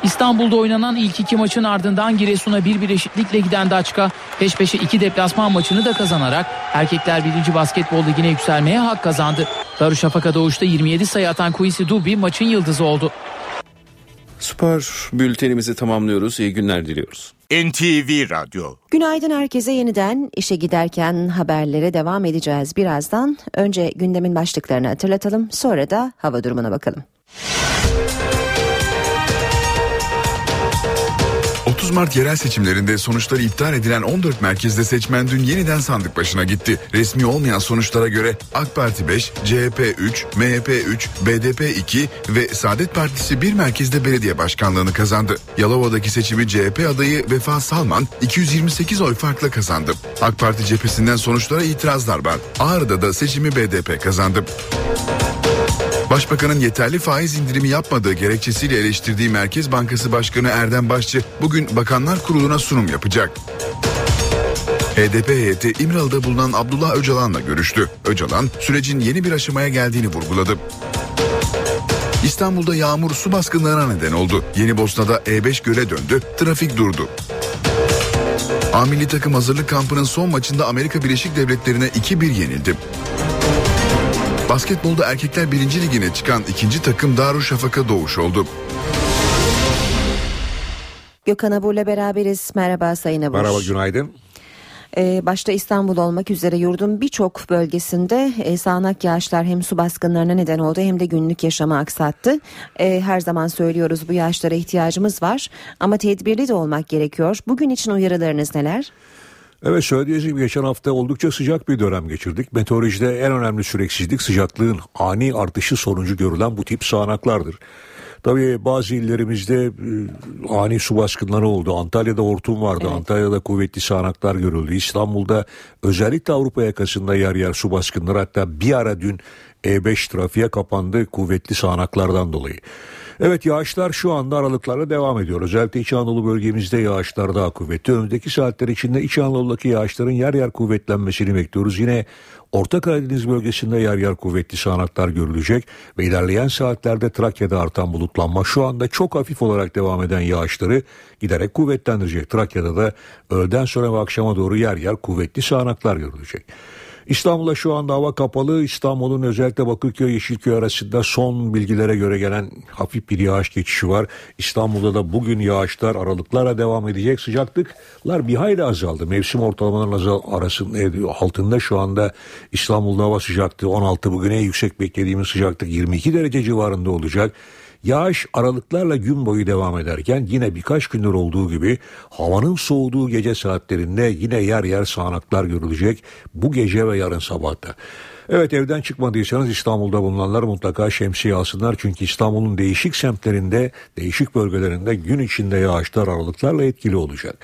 İstanbul'da oynanan ilk iki maçın ardından Giresun'a bir bir eşitlikle giden Daçka peş peşe iki deplasman maçını da kazanarak erkekler 1. basketbol ligine yükselmeye hak kazandı. Darüşşafaka Doğuş'ta 27 sayı atan Quincy Dubi maçın yıldızı oldu. Spor bültenimizi tamamlıyoruz. İyi günler diliyoruz. NTV Radyo. Günaydın herkese yeniden işe giderken haberlere devam edeceğiz birazdan. Önce gündemin başlıklarını hatırlatalım sonra da hava durumuna bakalım. 30 Mart yerel seçimlerinde sonuçları iptal edilen 14 merkezde seçmen dün yeniden sandık başına gitti. Resmi olmayan sonuçlara göre AK Parti 5, CHP 3, MHP 3, BDP 2 ve Saadet Partisi 1 merkezde belediye başkanlığını kazandı. Yalova'daki seçimi CHP adayı Vefa Salman 228 oy farkla kazandı. AK Parti cephesinden sonuçlara itirazlar var. Ağrı'da da seçimi BDP kazandı. Başbakanın yeterli faiz indirimi yapmadığı gerekçesiyle eleştirdiği Merkez Bankası Başkanı Erdem Başçı bugün Bakanlar Kurulu'na sunum yapacak. HDP heyeti İmralı'da bulunan Abdullah Öcalan'la görüştü. Öcalan sürecin yeni bir aşamaya geldiğini vurguladı. İstanbul'da yağmur su baskınlarına neden oldu. Yeni Bosna'da E5 göle döndü, trafik durdu. A takım hazırlık kampının son maçında Amerika Birleşik Devletleri'ne 2-1 yenildi. Basketbolda erkekler 1. ligine çıkan ikinci takım Darüşşafaka Doğuş oldu. Gökhan Abur'la beraberiz. Merhaba Sayın Abur. Merhaba günaydın. Ee, başta İstanbul olmak üzere yurdun birçok bölgesinde e, sağanak yağışlar hem su baskınlarına neden oldu hem de günlük yaşamı aksattı. E, her zaman söylüyoruz bu yağışlara ihtiyacımız var ama tedbirli de olmak gerekiyor. Bugün için uyarılarınız neler? Evet söylediğiniz gibi geçen hafta oldukça sıcak bir dönem geçirdik. Meteorolojide en önemli süreksizlik sıcaklığın ani artışı sonucu görülen bu tip sağanaklardır. Tabii bazı illerimizde e, ani su baskınları oldu. Antalya'da hortum vardı. Evet. Antalya'da kuvvetli sağanaklar görüldü. İstanbul'da özellikle Avrupa yakasında yer yer su baskınları hatta bir ara dün E5 trafiğe kapandı kuvvetli sağanaklardan dolayı. Evet yağışlar şu anda aralıklarla devam ediyor. Özellikle İç Anadolu bölgemizde yağışlar daha kuvvetli. Önümüzdeki saatler içinde İç Anadolu'daki yağışların yer yer kuvvetlenmesini bekliyoruz. Yine Orta Karadeniz bölgesinde yer yer kuvvetli sağanaklar görülecek ve ilerleyen saatlerde Trakya'da artan bulutlanma şu anda çok hafif olarak devam eden yağışları giderek kuvvetlendirecek. Trakya'da da öğleden sonra ve akşama doğru yer yer kuvvetli sağanaklar görülecek. İstanbul'da şu anda hava kapalı. İstanbul'un özellikle Bakırköy Yeşilköy arasında son bilgilere göre gelen hafif bir yağış geçişi var. İstanbul'da da bugün yağışlar aralıklarla devam edecek. Sıcaklıklar bir hayli azaldı. Mevsim ortalamalarının arasında altında şu anda İstanbul'da hava sıcaklığı 16 bugün en yüksek beklediğimiz sıcaklık 22 derece civarında olacak. Yağış aralıklarla gün boyu devam ederken yine birkaç gündür olduğu gibi havanın soğuduğu gece saatlerinde yine yer yer sağanaklar görülecek bu gece ve yarın sabahta. Evet evden çıkmadıysanız İstanbul'da bulunanlar mutlaka şemsiye alsınlar. Çünkü İstanbul'un değişik semtlerinde, değişik bölgelerinde gün içinde yağışlar aralıklarla etkili olacak.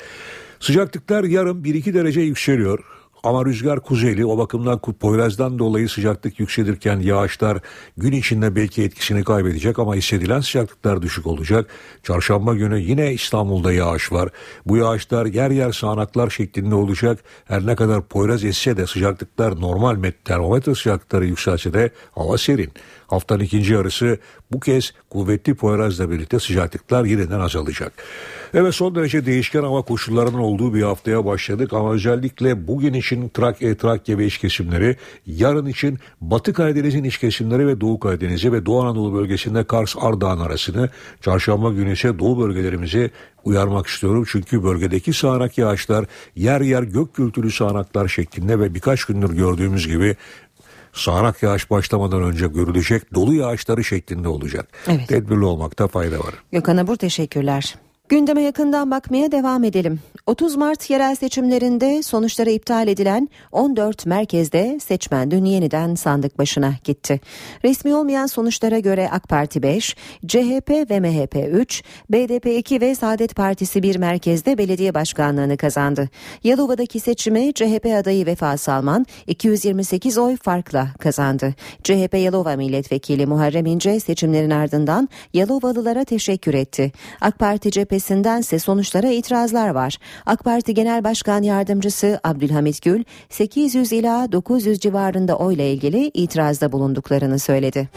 Sıcaklıklar yarın 1-2 derece yükseliyor. Ama rüzgar kuzeyli o bakımdan Poyraz'dan dolayı sıcaklık yükselirken yağışlar gün içinde belki etkisini kaybedecek ama hissedilen sıcaklıklar düşük olacak. Çarşamba günü yine İstanbul'da yağış var. Bu yağışlar yer yer sağanaklar şeklinde olacak. Her ne kadar Poyraz esse de sıcaklıklar normal termometre sıcaklıkları yükselse de hava serin. Haftanın ikinci yarısı bu kez kuvvetli Poyraz'la birlikte sıcaklıklar yeniden azalacak. Evet son derece değişken hava koşullarının olduğu bir haftaya başladık ama özellikle bugün için Trakya, Trakya ve iç kesimleri, yarın için Batı Karadeniz'in iç kesimleri ve Doğu Karadeniz'i ve Doğu Anadolu bölgesinde Kars Ardahan arasını, çarşamba günü ise Doğu bölgelerimizi uyarmak istiyorum. Çünkü bölgedeki sağanak yağışlar yer yer gök gürültülü sağanaklar şeklinde ve birkaç gündür gördüğümüz gibi sağanak yağış başlamadan önce görülecek dolu yağışları şeklinde olacak. Evet. Tedbirli olmakta fayda var. Gökhan Abur teşekkürler. Gündeme yakından bakmaya devam edelim. 30 Mart yerel seçimlerinde sonuçları iptal edilen 14 merkezde seçmen dün yeniden sandık başına gitti. Resmi olmayan sonuçlara göre AK Parti 5, CHP ve MHP 3, BDP 2 ve Saadet Partisi 1 merkezde belediye başkanlığını kazandı. Yalova'daki seçimi CHP adayı Vefa Salman 228 oy farkla kazandı. CHP Yalova Milletvekili Muharrem İnce seçimlerin ardından Yalovalılara teşekkür etti. AK Parti cephesinden ise sonuçlara itirazlar var. AK Parti Genel Başkan Yardımcısı Abdülhamit Gül 800 ila 900 civarında oyla ilgili itirazda bulunduklarını söyledi.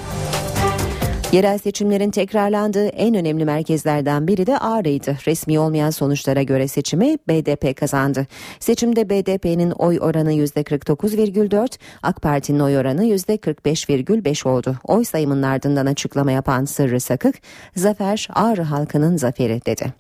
Yerel seçimlerin tekrarlandığı en önemli merkezlerden biri de Ağrı'ydı. Resmi olmayan sonuçlara göre seçimi BDP kazandı. Seçimde BDP'nin oy oranı %49,4, AK Parti'nin oy oranı %45,5 oldu. Oy sayımının ardından açıklama yapan Sırrı Sakık, zafer Ağrı halkının zaferi dedi.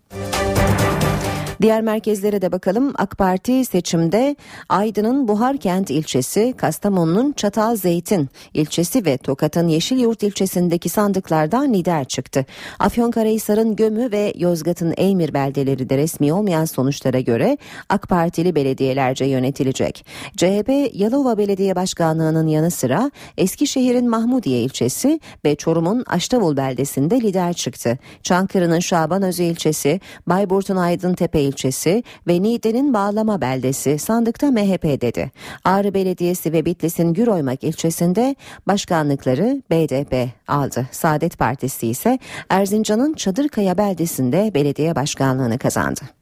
Diğer merkezlere de bakalım. AK Parti seçimde Aydın'ın Buharkent ilçesi, Kastamonu'nun Çatalzeytin ilçesi ve Tokat'ın Yeşilyurt ilçesindeki sandıklardan lider çıktı. Afyonkarahisar'ın Gömü ve Yozgat'ın Eymir beldeleri de resmi olmayan sonuçlara göre AK Partili belediyelerce yönetilecek. CHP Yalova Belediye Başkanlığı'nın yanı sıra Eskişehir'in Mahmudiye ilçesi ve Çorum'un Aştavul beldesinde lider çıktı. Çankırı'nın Şabanözü ilçesi, Bayburt'un Aydıntepe ilçesi ve Niğde'nin Bağlama beldesi sandıkta MHP dedi. Ağrı Belediyesi ve Bitlis'in Güroymak ilçesinde başkanlıkları BDP aldı. Saadet Partisi ise Erzincan'ın Çadırkaya beldesinde belediye başkanlığını kazandı.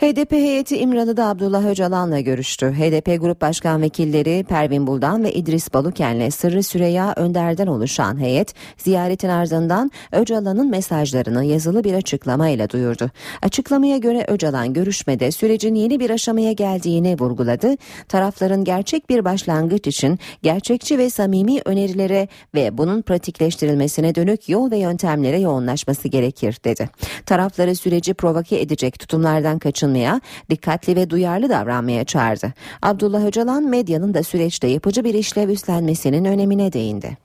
HDP heyeti İmralı'da Abdullah Öcalan'la görüştü. HDP Grup Başkan Vekilleri Pervin Buldan ve İdris Baluken'le Sırrı Süreya Önder'den oluşan heyet ziyaretin ardından Öcalan'ın mesajlarını yazılı bir açıklamayla duyurdu. Açıklamaya göre Öcalan görüşmede sürecin yeni bir aşamaya geldiğini vurguladı. Tarafların gerçek bir başlangıç için gerçekçi ve samimi önerilere ve bunun pratikleştirilmesine dönük yol ve yöntemlere yoğunlaşması gerekir dedi. Tarafları süreci provoke edecek tutumlardan kaçın kullanmaya, dikkatli ve duyarlı davranmaya çağırdı. Abdullah Öcalan medyanın da süreçte yapıcı bir işlev üstlenmesinin önemine değindi.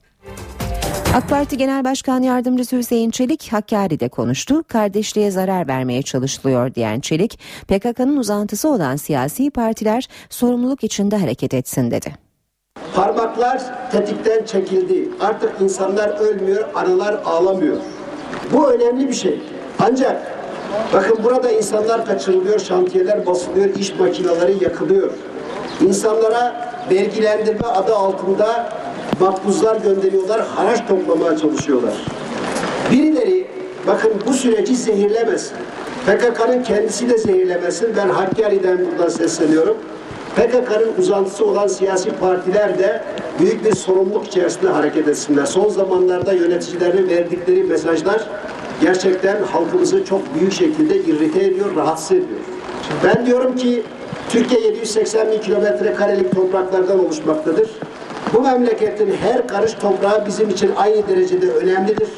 AK Parti Genel Başkan Yardımcısı Hüseyin Çelik Hakkari'de konuştu. Kardeşliğe zarar vermeye çalışılıyor diyen Çelik, PKK'nın uzantısı olan siyasi partiler sorumluluk içinde hareket etsin dedi. Parmaklar tetikten çekildi. Artık insanlar ölmüyor, analar ağlamıyor. Bu önemli bir şey. Ancak Bakın burada insanlar kaçırılıyor, şantiyeler basılıyor, iş makineleri yakılıyor. İnsanlara vergilendirme adı altında makbuzlar gönderiyorlar, haraç toplamaya çalışıyorlar. Birileri bakın bu süreci zehirlemesin. PKK'nın kendisi de zehirlemesin. Ben Hakkari'den buradan sesleniyorum. PKK'nın uzantısı olan siyasi partiler de büyük bir sorumluluk içerisinde hareket etsinler. Son zamanlarda yöneticilerin verdikleri mesajlar gerçekten halkımızı çok büyük şekilde irrite ediyor, rahatsız ediyor. Ben diyorum ki Türkiye 780 bin kilometre karelik topraklardan oluşmaktadır. Bu memleketin her karış toprağı bizim için aynı derecede önemlidir.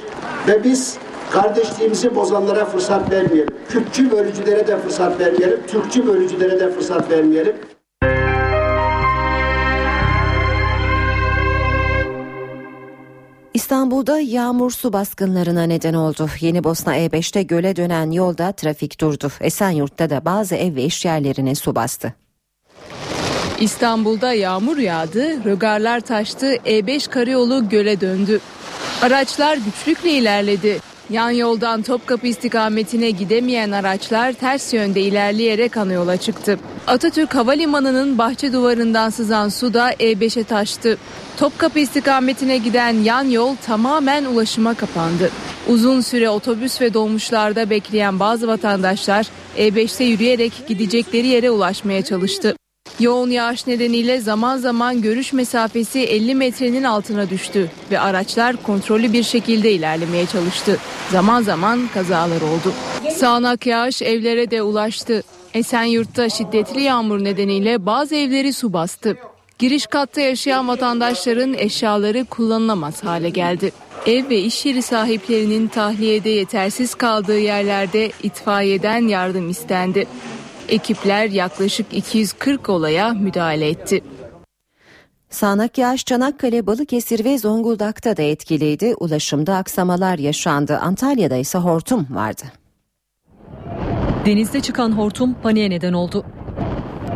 Ve biz kardeşliğimizi bozanlara fırsat vermeyelim. Kürtçü bölücülere de fırsat vermeyelim. Türkçü bölücülere de fırsat vermeyelim. İstanbul'da yağmur su baskınlarına neden oldu. Yeni Bosna E5'te göle dönen yolda trafik durdu. Esenyurt'ta da bazı ev ve iş yerlerine su bastı. İstanbul'da yağmur yağdı, rögarlar taştı, E5 karayolu göle döndü. Araçlar güçlükle ilerledi. Yan yoldan Topkapı istikametine gidemeyen araçlar ters yönde ilerleyerek ana yola çıktı. Atatürk Havalimanı'nın bahçe duvarından sızan su da E5'e taştı. Topkapı istikametine giden yan yol tamamen ulaşıma kapandı. Uzun süre otobüs ve dolmuşlarda bekleyen bazı vatandaşlar E5'te yürüyerek gidecekleri yere ulaşmaya çalıştı. Yoğun yağış nedeniyle zaman zaman görüş mesafesi 50 metrenin altına düştü ve araçlar kontrollü bir şekilde ilerlemeye çalıştı. Zaman zaman kazalar oldu. Sağnak yağış evlere de ulaştı. Esenyurt'ta şiddetli yağmur nedeniyle bazı evleri su bastı. Giriş katta yaşayan vatandaşların eşyaları kullanılamaz hale geldi. Ev ve iş yeri sahiplerinin tahliyede yetersiz kaldığı yerlerde itfaiyeden yardım istendi. Ekipler yaklaşık 240 olaya müdahale etti. Sağnak yağış Çanakkale, Balıkesir ve Zonguldak'ta da etkiliydi. Ulaşımda aksamalar yaşandı. Antalya'da ise hortum vardı. Denizde çıkan hortum paniğe neden oldu.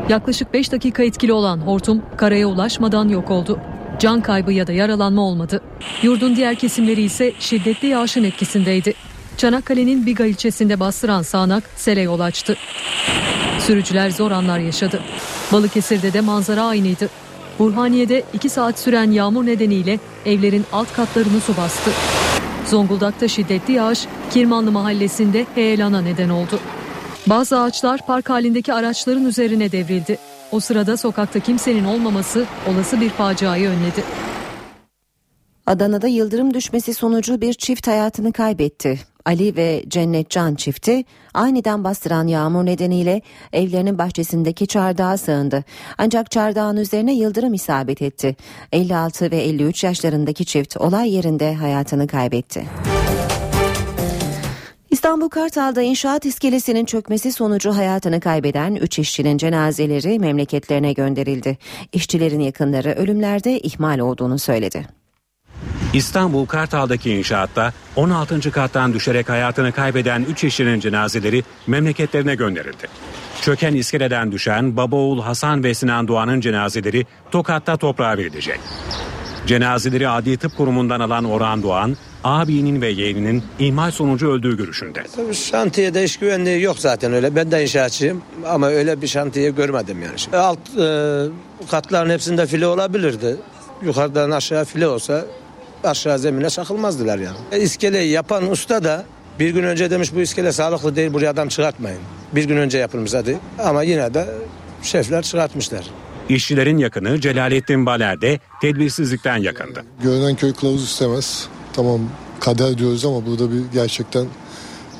Yaklaşık 5 dakika etkili olan hortum karaya ulaşmadan yok oldu. Can kaybı ya da yaralanma olmadı. Yurdun diğer kesimleri ise şiddetli yağışın etkisindeydi. Çanakkale'nin Biga ilçesinde bastıran sağanak sele yol açtı. Sürücüler zor anlar yaşadı. Balıkesir'de de manzara aynıydı. Burhaniye'de 2 saat süren yağmur nedeniyle evlerin alt katlarını su bastı. Zonguldak'ta şiddetli yağış Kirmanlı mahallesinde heyelana neden oldu. Bazı ağaçlar park halindeki araçların üzerine devrildi. O sırada sokakta kimsenin olmaması olası bir faciayı önledi. Adana'da yıldırım düşmesi sonucu bir çift hayatını kaybetti. Ali ve Cennet Can çifti aniden bastıran yağmur nedeniyle evlerinin bahçesindeki çardağa sığındı. Ancak çardağın üzerine yıldırım isabet etti. 56 ve 53 yaşlarındaki çift olay yerinde hayatını kaybetti. İstanbul Kartal'da inşaat iskelesinin çökmesi sonucu hayatını kaybeden 3 işçinin cenazeleri memleketlerine gönderildi. İşçilerin yakınları ölümlerde ihmal olduğunu söyledi. İstanbul Kartal'daki inşaatta 16. kattan düşerek hayatını kaybeden 3 işçinin cenazeleri memleketlerine gönderildi. Çöken iskeleden düşen baba oğul Hasan ve Sinan Doğan'ın cenazeleri Tokat'ta toprağa verilecek. Cenazeleri Adli Tıp Kurumu'ndan alan Orhan Doğan, abinin ve yeğeninin ihmal sonucu öldüğü görüşünde. Tabii şantiyede iş güvenliği yok zaten öyle. Ben de inşaatçıyım ama öyle bir şantiye görmedim yani. Alt e, katların hepsinde file olabilirdi. Yukarıdan aşağı file olsa aşağı zemine çakılmazdılar yani. E, iskeleyi yapan usta da bir gün önce demiş bu iskele sağlıklı değil buraya adam çıkartmayın. Bir gün önce yapılmış hadi ama yine de şefler çıkartmışlar. İşçilerin yakını Celalettin Baler de tedbirsizlikten yakındı. Görünen köy kılavuz istemez. Tamam kader diyoruz ama burada bir gerçekten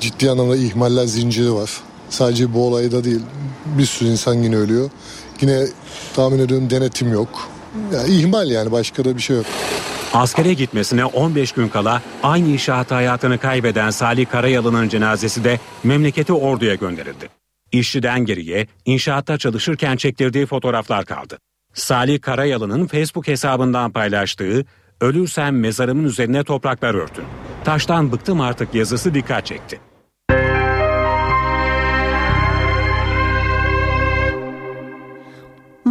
ciddi anlamda ihmaller zinciri var. Sadece bu olayda değil bir sürü insan yine ölüyor. Yine tahmin ediyorum denetim yok. Ya, ihmal yani başka da bir şey yok. Askere gitmesine 15 gün kala aynı inşaat hayatını kaybeden Salih Karayalı'nın cenazesi de memleketi Ordu'ya gönderildi. İşçiden geriye inşaatta çalışırken çektirdiği fotoğraflar kaldı. Salih Karayalı'nın Facebook hesabından paylaştığı "Ölürsem mezarımın üzerine topraklar örtün. Taştan bıktım artık" yazısı dikkat çekti.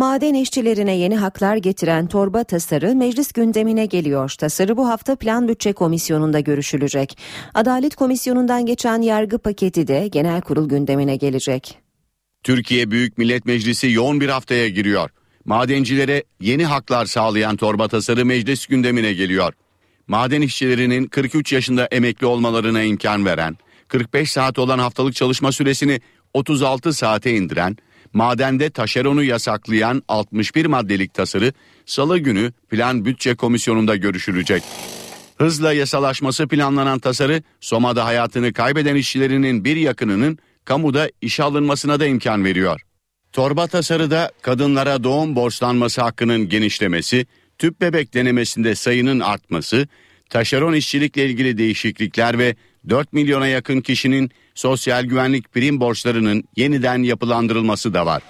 Maden işçilerine yeni haklar getiren torba tasarı meclis gündemine geliyor. Tasarı bu hafta Plan Bütçe Komisyonu'nda görüşülecek. Adalet Komisyonu'ndan geçen yargı paketi de genel kurul gündemine gelecek. Türkiye Büyük Millet Meclisi yoğun bir haftaya giriyor. Madencilere yeni haklar sağlayan torba tasarı meclis gündemine geliyor. Maden işçilerinin 43 yaşında emekli olmalarına imkan veren, 45 saat olan haftalık çalışma süresini 36 saate indiren, madende taşeronu yasaklayan 61 maddelik tasarı salı günü Plan Bütçe Komisyonu'nda görüşülecek. Hızla yasalaşması planlanan tasarı Soma'da hayatını kaybeden işçilerinin bir yakınının kamuda işe alınmasına da imkan veriyor. Torba tasarıda kadınlara doğum borçlanması hakkının genişlemesi, tüp bebek denemesinde sayının artması, taşeron işçilikle ilgili değişiklikler ve 4 milyona yakın kişinin sosyal güvenlik prim borçlarının yeniden yapılandırılması da var.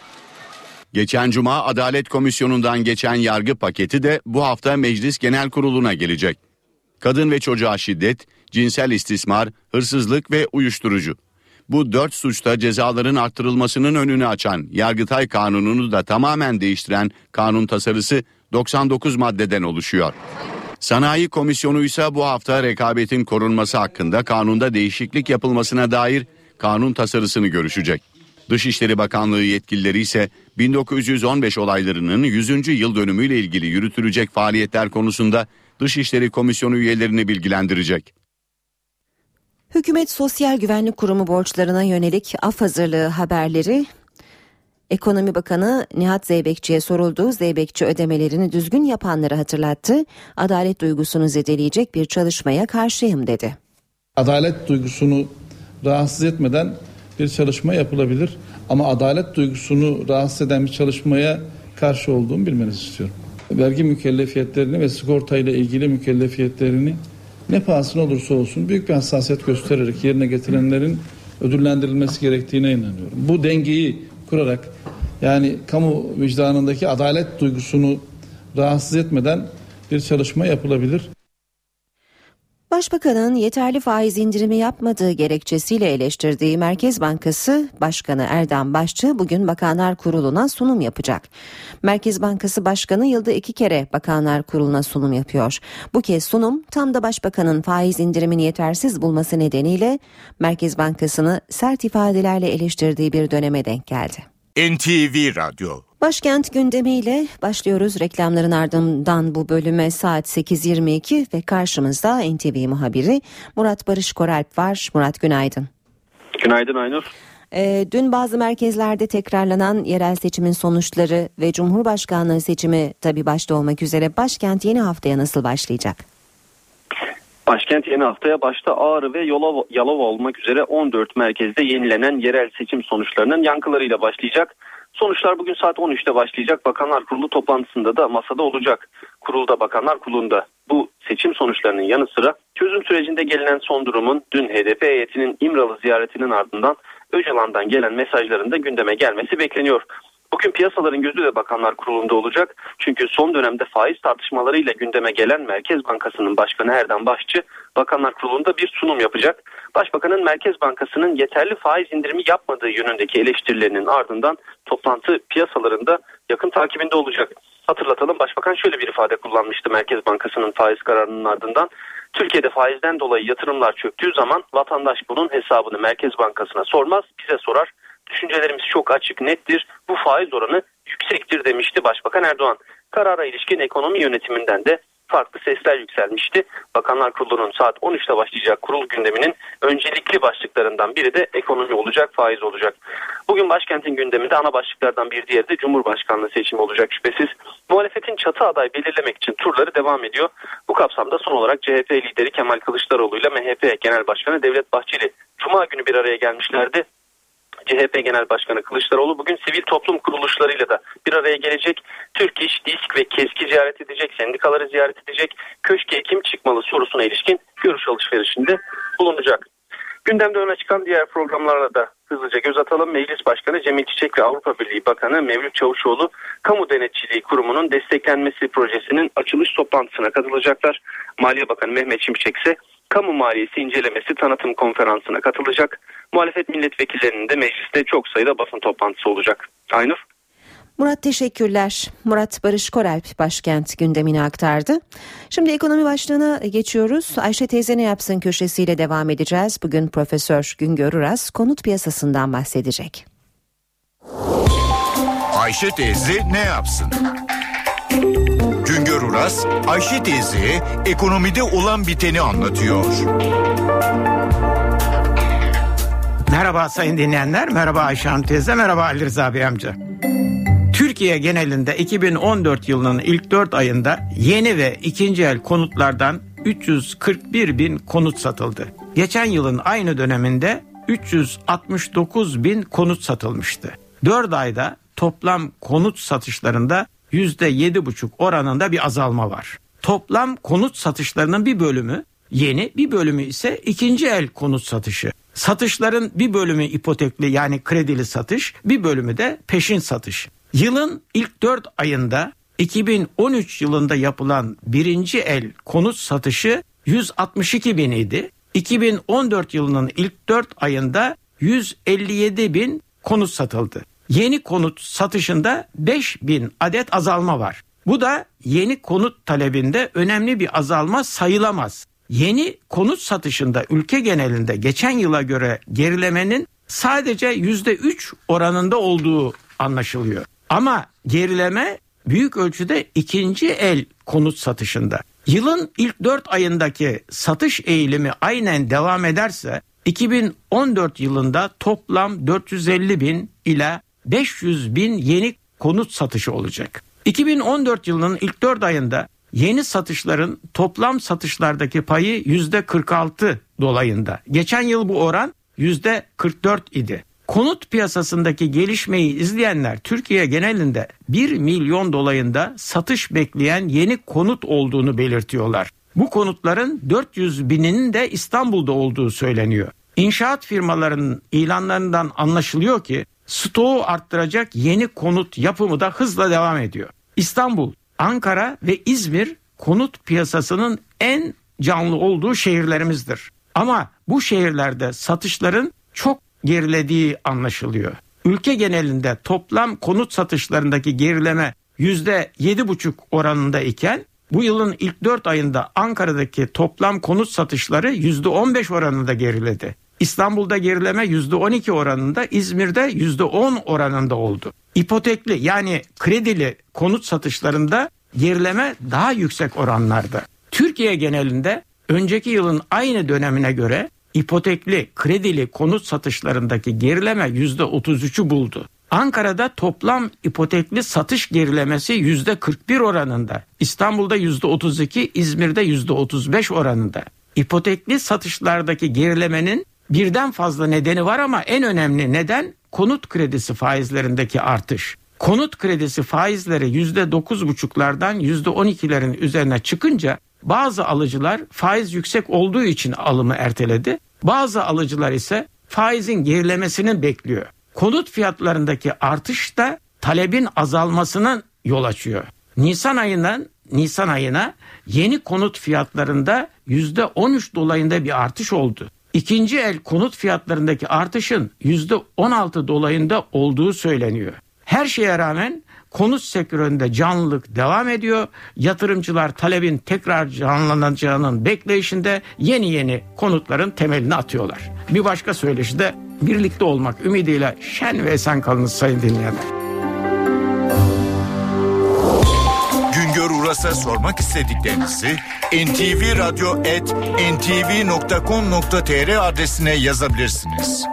Geçen cuma Adalet Komisyonu'ndan geçen yargı paketi de bu hafta Meclis Genel Kurulu'na gelecek. Kadın ve çocuğa şiddet, cinsel istismar, hırsızlık ve uyuşturucu. Bu dört suçta cezaların arttırılmasının önünü açan Yargıtay Kanunu'nu da tamamen değiştiren kanun tasarısı 99 maddeden oluşuyor. Sanayi Komisyonu ise bu hafta rekabetin korunması hakkında kanunda değişiklik yapılmasına dair kanun tasarısını görüşecek. Dışişleri Bakanlığı yetkilileri ise 1915 olaylarının 100. yıl dönümüyle ilgili yürütülecek faaliyetler konusunda Dışişleri Komisyonu üyelerini bilgilendirecek. Hükümet Sosyal Güvenlik Kurumu borçlarına yönelik af hazırlığı haberleri Ekonomi Bakanı Nihat Zeybekçi'ye soruldu. Zeybekçi ödemelerini düzgün yapanları hatırlattı. Adalet duygusunu zedeleyecek bir çalışmaya karşıyım dedi. Adalet duygusunu rahatsız etmeden bir çalışma yapılabilir. Ama adalet duygusunu rahatsız eden bir çalışmaya karşı olduğumu bilmenizi istiyorum. Vergi mükellefiyetlerini ve sigortayla ilgili mükellefiyetlerini ne pahasına olursa olsun büyük bir hassasiyet göstererek yerine getirenlerin ödüllendirilmesi gerektiğine inanıyorum. Bu dengeyi kurarak yani kamu vicdanındaki adalet duygusunu rahatsız etmeden bir çalışma yapılabilir. Başbakanın yeterli faiz indirimi yapmadığı gerekçesiyle eleştirdiği Merkez Bankası Başkanı Erdem Başçı bugün Bakanlar Kurulu'na sunum yapacak. Merkez Bankası Başkanı yılda iki kere Bakanlar Kurulu'na sunum yapıyor. Bu kez sunum tam da Başbakanın faiz indirimini yetersiz bulması nedeniyle Merkez Bankası'nı sert ifadelerle eleştirdiği bir döneme denk geldi. NTV Radyo Başkent gündemiyle başlıyoruz. Reklamların ardından bu bölüme saat 8.22 ve karşımızda NTV muhabiri Murat Barış Koralp var. Murat günaydın. Günaydın Aynur. E, dün bazı merkezlerde tekrarlanan yerel seçimin sonuçları ve Cumhurbaşkanlığı seçimi tabi başta olmak üzere başkent yeni haftaya nasıl başlayacak? Başkent yeni haftaya başta Ağrı ve Yalova, Yalova olmak üzere 14 merkezde yenilenen yerel seçim sonuçlarının yankılarıyla başlayacak. Sonuçlar bugün saat 13'te başlayacak. Bakanlar Kurulu toplantısında da masada olacak. Kurulda Bakanlar Kurulu'nda bu seçim sonuçlarının yanı sıra çözüm sürecinde gelinen son durumun dün HDP heyetinin İmralı ziyaretinin ardından Öcalan'dan gelen mesajların da gündeme gelmesi bekleniyor. Bugün piyasaların gözü de Bakanlar Kurulu'nda olacak. Çünkü son dönemde faiz tartışmalarıyla gündeme gelen Merkez Bankası'nın başkanı Erdem Başçı Bakanlar Kurulu'nda bir sunum yapacak. Başbakanın Merkez Bankası'nın yeterli faiz indirimi yapmadığı yönündeki eleştirilerinin ardından toplantı piyasalarında yakın takibinde olacak. Hatırlatalım Başbakan şöyle bir ifade kullanmıştı Merkez Bankası'nın faiz kararının ardından. Türkiye'de faizden dolayı yatırımlar çöktüğü zaman vatandaş bunun hesabını Merkez Bankası'na sormaz bize sorar. Düşüncelerimiz çok açık nettir. Bu faiz oranı yüksektir demişti Başbakan Erdoğan. Karara ilişkin ekonomi yönetiminden de farklı sesler yükselmişti. Bakanlar Kurulu'nun saat 13'te başlayacak kurul gündeminin öncelikli başlıklarından biri de ekonomi olacak, faiz olacak. Bugün başkentin gündeminde ana başlıklardan bir diğeri de Cumhurbaşkanlığı seçimi olacak şüphesiz. Muhalefetin çatı aday belirlemek için turları devam ediyor. Bu kapsamda son olarak CHP lideri Kemal Kılıçdaroğlu ile MHP Genel Başkanı Devlet Bahçeli Cuma günü bir araya gelmişlerdi. CHP Genel Başkanı Kılıçdaroğlu bugün sivil toplum kuruluşlarıyla da bir araya gelecek. Türk İş, Disk ve KESK'i ziyaret edecek, sendikaları ziyaret edecek. Köşke kim çıkmalı sorusuna ilişkin görüş alışverişinde bulunacak. Gündemde öne çıkan diğer programlarla da hızlıca göz atalım. Meclis Başkanı Cemil Çiçek ve Avrupa Birliği Bakanı Mevlüt Çavuşoğlu Kamu Denetçiliği Kurumu'nun desteklenmesi projesinin açılış toplantısına katılacaklar. Maliye Bakanı Mehmet Şimşek ise kamu maliyesi incelemesi tanıtım konferansına katılacak. Muhalefet milletvekillerinin de mecliste çok sayıda basın toplantısı olacak. Aynur. Murat teşekkürler. Murat Barış Koralp başkent gündemini aktardı. Şimdi ekonomi başlığına geçiyoruz. Ayşe teyze ne yapsın köşesiyle devam edeceğiz. Bugün Profesör Güngör Uras konut piyasasından bahsedecek. Ayşe teyze ne yapsın? Güngör Uras, Ayşe teyze ekonomide olan biteni anlatıyor. Merhaba sayın dinleyenler, merhaba Ayşe Hanım teyze, merhaba Ali Rıza Bey amca. Türkiye genelinde 2014 yılının ilk 4 ayında yeni ve ikinci el konutlardan 341 bin konut satıldı. Geçen yılın aynı döneminde 369 bin konut satılmıştı. 4 ayda toplam konut satışlarında %7,5 oranında bir azalma var. Toplam konut satışlarının bir bölümü yeni bir bölümü ise ikinci el konut satışı. Satışların bir bölümü ipotekli yani kredili satış bir bölümü de peşin satış. Yılın ilk 4 ayında 2013 yılında yapılan birinci el konut satışı 162 bin idi. 2014 yılının ilk 4 ayında 157 bin konut satıldı. Yeni konut satışında 5 bin adet azalma var. Bu da yeni konut talebinde önemli bir azalma sayılamaz. Yeni konut satışında ülke genelinde geçen yıla göre gerilemenin sadece %3 oranında olduğu anlaşılıyor. Ama gerileme büyük ölçüde ikinci el konut satışında. Yılın ilk 4 ayındaki satış eğilimi aynen devam ederse 2014 yılında toplam 450 bin ila 500 bin yeni konut satışı olacak. 2014 yılının ilk 4 ayında yeni satışların toplam satışlardaki payı %46 dolayında. Geçen yıl bu oran %44 idi. Konut piyasasındaki gelişmeyi izleyenler Türkiye genelinde 1 milyon dolayında satış bekleyen yeni konut olduğunu belirtiyorlar. Bu konutların 400 bininin de İstanbul'da olduğu söyleniyor. İnşaat firmalarının ilanlarından anlaşılıyor ki stoğu arttıracak yeni konut yapımı da hızla devam ediyor. İstanbul, Ankara ve İzmir konut piyasasının en canlı olduğu şehirlerimizdir. Ama bu şehirlerde satışların çok gerilediği anlaşılıyor. Ülke genelinde toplam konut satışlarındaki gerileme %7,5 oranında iken bu yılın ilk 4 ayında Ankara'daki toplam konut satışları %15 oranında geriledi. İstanbul'da gerileme %12 oranında, İzmir'de %10 oranında oldu. İpotekli yani kredili konut satışlarında gerileme daha yüksek oranlarda. Türkiye genelinde önceki yılın aynı dönemine göre ipotekli, kredili konut satışlarındaki gerileme %33'ü buldu. Ankara'da toplam ipotekli satış gerilemesi %41 oranında. İstanbul'da %32, İzmir'de %35 oranında. İpotekli satışlardaki gerilemenin birden fazla nedeni var ama en önemli neden konut kredisi faizlerindeki artış. Konut kredisi faizleri %9,5'lardan %12'lerin üzerine çıkınca bazı alıcılar faiz yüksek olduğu için alımı erteledi. Bazı alıcılar ise faizin gerilemesini bekliyor. Konut fiyatlarındaki artış da talebin azalmasına yol açıyor. Nisan ayından Nisan ayına yeni konut fiyatlarında %13 dolayında bir artış oldu. İkinci el konut fiyatlarındaki artışın %16 dolayında olduğu söyleniyor. Her şeye rağmen konut sektöründe canlılık devam ediyor. Yatırımcılar talebin tekrar canlanacağının bekleyişinde yeni yeni konutların temelini atıyorlar. Bir başka söyleşi de birlikte olmak ümidiyle şen ve esen kalınız sayın dinleyenler. Uras'a sormak istediklerinizi ntvradio.ntv.com.tr adresine yazabilirsiniz.